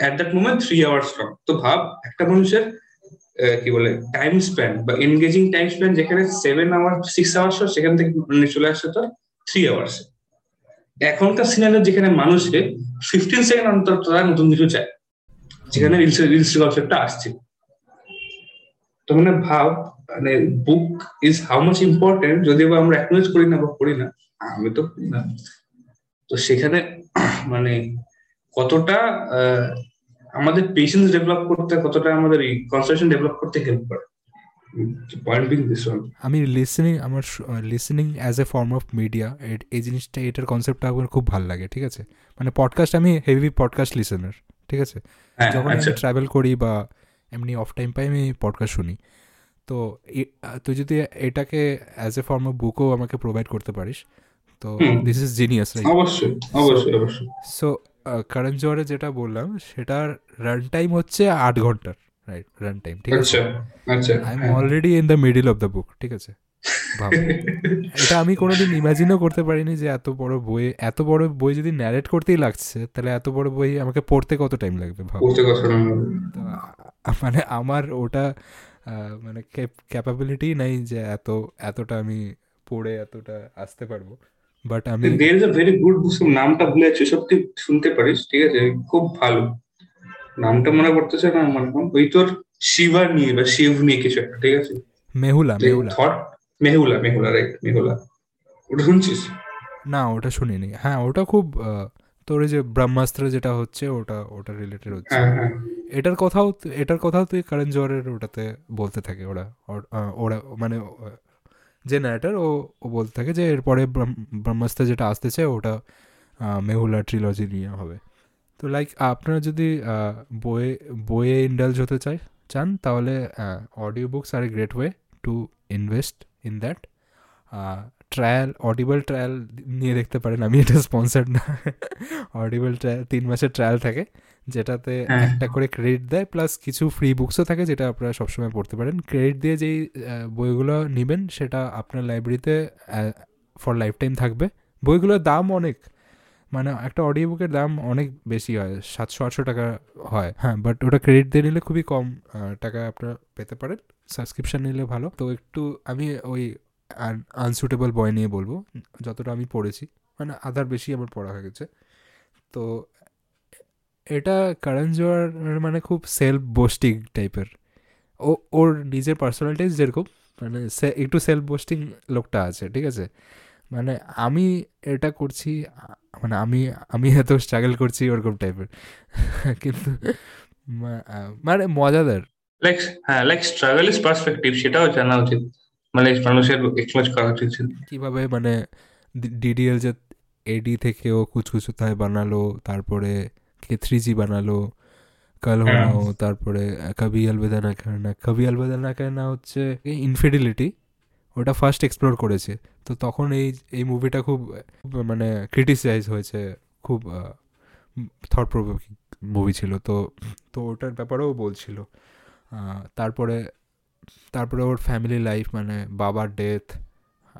at that moment three hours long তো ভাব একটা মানুষের কি বলে টাইম স্প্যান বা এনগেজিং টাইম স্প্যান যেখানে সেভেন আওয়ার সিক্স আওয়ার্স সেখান থেকে মানে চলে আসছে তোর থ্রি আওয়ার্স এখনকার সিনেমা যেখানে মানুষকে ফিফটিন সেকেন্ড অন্তর তারা নতুন কিছু চায়, যেখানে রিলস রিলস কনসেপ্টটা আসছে। তো মানে ভাব মানে book is how much important যদি বা আমরা অ্যাকনোলেজ করি না বা করি না, আমি তো না। তো সেখানে মানে কতটা আমাদের পেশেন্স ডেভেলপ করতে, কতটা আমাদের এই কনসেন্ট্রেশন ডেভেলপ করতে হেল্প করে পয়েন্ট বিং দিস ওয়ান আমি লিসেনিং আমার listening as a form of media এই জিনিসটা এটার কনসেপ্টটা আমার খুব ভালো লাগে ঠিক আছে? মানে পডকাস্ট আমি হেভি পডকাস্ট লিসেনার ঠিক আছে? হ্যাঁ যখন আচ্ছা। আমি ট্রাভেল করি বা এমনি অফ টাইম পাই আমি পডকাস্ট শুনি। তো তুই যদি এটাকে অ্যাজ এ ফর্ম অফ বুকও আমাকে প্রোভাইড করতে পারিস তো দিস ইজ জিনিয়াস রাইট অবশ্যই অবশ্যই অবশ্যই। সো কারেন্ট জোয়ারে যেটা বললাম সেটার রান টাইম হচ্ছে আট ঘণ্টার। রাইট রান টাইম ঠিক আছে? I am already in the middle of the book ঠিক আছে? এটা আমি কোনোদিন ইমাজিনও করতে পারিনি যে এত বড় বই এত বড় বই যদি ন্যারেট করতেই লাগছে তাহলে এত বড় বই আমাকে পড়তে কত টাইম লাগবে ভাব। মানে আমার ওটা মানে ক্যাপাবিলিটি নাই যে এত এতটা আমি পড়ে এতটা আসতে পারব। বাট আমি there is a very good book নামটা ভুলে যাচ্ছি সত্যি শুনতে পারিস ঠিক আছে? খুব ভালো। নামটা মনে পড়তেছে না আমার এখন। ওই তোর শিবা নিয়ে বা শিব নিয়ে কিছু একটা ঠিক আছে? মেহুলা মেহুলা। থট মেহুলা মেহুলা রাইট মেহুলা। ওটা শুনছিস? না ওটা শুনিনি। হ্যাঁ ওটা খুব তোর যে ব্রহ্মাস্ত্র যেটা হচ্ছে ওটা ওটা রিলেটেড হচ্ছে। হ্যাঁ হ্যাঁ। এটার কথাও এটার কথাও তুই কারণ জোয়ারের ওটাতে বলতে থাকে ওরা। ওরা মানে যে ন্যারেটার ও ও বলতে থাকে যে এরপরে ব্রহ্ম- ব্রহ্মাস্ত্র যেটা আসতেছে ওটা মেহুলা ট্রিলজি নিয়ে হবে। তো লাইক আপনারা যদি বইয়ে বইয়ে ইন্ডালজ হতে চাই চান তাহলে audio books are a great way to invest in that trial Audible trial নিয়ে দেখতে পারেন আমি এটা স্পন্সার্ড না। অডিবল ট্রায়াল তিন মাসের ট্রায়াল থাকে যেটাতে হ্যাঁ। একটা করে ক্রেডিট দেয় প্লাস কিছু ফ্রি বুকসও থাকে যেটা আপনারা সবসময় পড়তে পারেন। ক্রেডিট দিয়ে যেই বইগুলো নেবেন সেটা আপনার লাইব্রেরিতে ফর লাইফ টাইম থাকবে। বইগুলোর দাম অনেক মানে একটা অডিও বুকের দাম অনেক বেশি হয়, সাতশো, আটশো টাকা হয়। হ্যাঁ বাট ওটা ক্রেডিট দিয়ে নিলে খুবই কম টাকা আপনারা পেতে পারেন। সাবস্ক্রিপশান নিলে ভালো। তো একটু আমি ওই আনসুটেবল বয় নিয়ে বলব, যতটা আমি পড়েছি। মানে আধার বেশি আমার পড়া হয়ে গেছে। তো এটা কারণ জোয়ার মানে খুব সেলফ বোস্টিং টাইপের ও, ওর নিজের পার্সোনালিটি যেরকম মানে একটু সেলফ বোস্টিং লোকটা আছে, ঠিক আছে? মানে আমি এটা করছি মানে আমি আমি এত স্ট্রাগল করছি ওরকম টাইপের কিন্তু মানে মজাদার। লাইক হ্যাঁ লাইক স্ট্রাগল ইজ পার্সপেক্টিভ সেটাও জানা উচিত। মানে মানুষের এক্সপ্লোজ করা উচিত। কীভাবে মানে ডিডিএল যে এডি থেকেও কুচকুচু থায় বানালো তারপরে কে থ্রি জি বানালো কাল হ্যাঁ। হোনাও তারপরে কবি আলবেদা না খানা কবি আলবেদা না খানা হচ্ছে ইনফিডিলিটি ওটা ফার্স্ট এক্সপ্লোর করেছে। তো তখন এই এই মুভিটা খুব মানে ক্রিটিসাইজ হয়েছে খুব থট প্রভোকিং মুভি ছিল। তো তো ওটার ব্যাপারেও বলছিল। তারপরে তারপরে ওর ফ্যামিলি লাইফ মানে বাবার ডেথ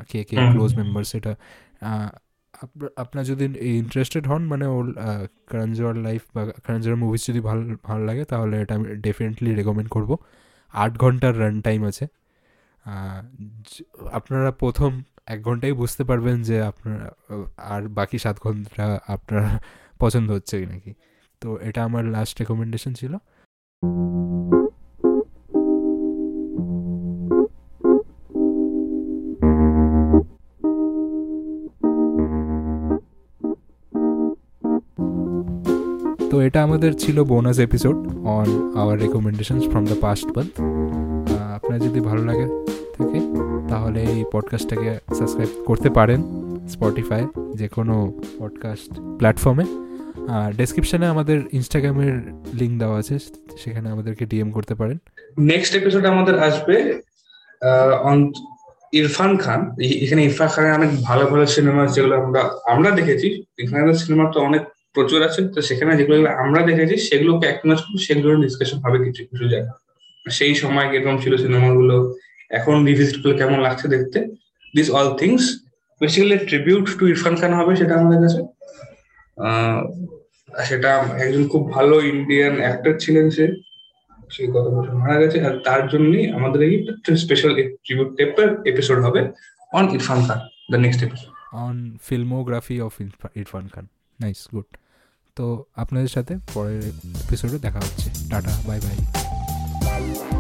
কে কে ক্লোজ মেম্বার সেটা আপ- আপনার যদি ইন্টারেস্টেড হন মানে ওর করণ লাইফ বা করণ জোয়ার মুভিস যদি ভালো ভালো লাগে তাহলে এটা আমি ডেফিনেটলি রেকমেন্ড করব। আট ঘণ্টার রান টাইম আছে। আপনারা প্রথম এক ঘন্টাই বুঝতে পারবেন যে আপনার আর বাকি সাত ঘণ্টা আপনার পছন্দ হচ্ছে নাকি। তো এটা আমার লাস্ট রেকমেন্ডেশন ছিল। তো এটা আমাদের ছিল bonus episode on our recommendations from the past month আপনার যদি ভালো লাগে থাকে, তাহলে এই পডকাস্টটাকে সাবস্ক্রাইব করতে পারেন স্পটিফাই যে কোনো পডকাস্ট প্ল্যাটফর্মে আর ডেসক্রিপশানে আমাদের ইনস্টাগ্রামের লিঙ্ক দেওয়া আছে, সেখানে আমাদেরকে ডিএম করতে পারেন। নেক্সট এপিসোড আমাদের আসবে ইরফান খান। এখানে ইরফান খানের অনেক ভালো ভালো সিনেমা যেগুলো আমরা আমরা দেখেছি। খানের সিনেমা তো অনেক প্রচুর আছে, তো সেখানে যেগুলো আমরা দেখেছি, সেগুলোকে একমাত্র সেগুলোর ডিসকাশন হবে কিছু কিছু জায়গা সেই সময় কীরকম ছিল সিনেমাগুলো এখন রিভিজিট করলে কেমন লাগছে দেখতে? This all things basically tribute to Irfan Khan হবে সেটা আমাদের কাছে। সেটা একজন খুব ভালো ইন্ডিয়ান অ্যাক্টর ছিলেন সে। সে গত বছর মারা গেছে, আর তার জন্যই আমাদের এই স্পেশাল ট্রিবিউট টেপের এপিসোড হবে on Irfan Khan the next episode on filmography of Irfan Khan. Nice good তো আপনাদের সাথে পরের এপিসোডে দেখা হচ্ছে। টাটা বাই বাই Bye.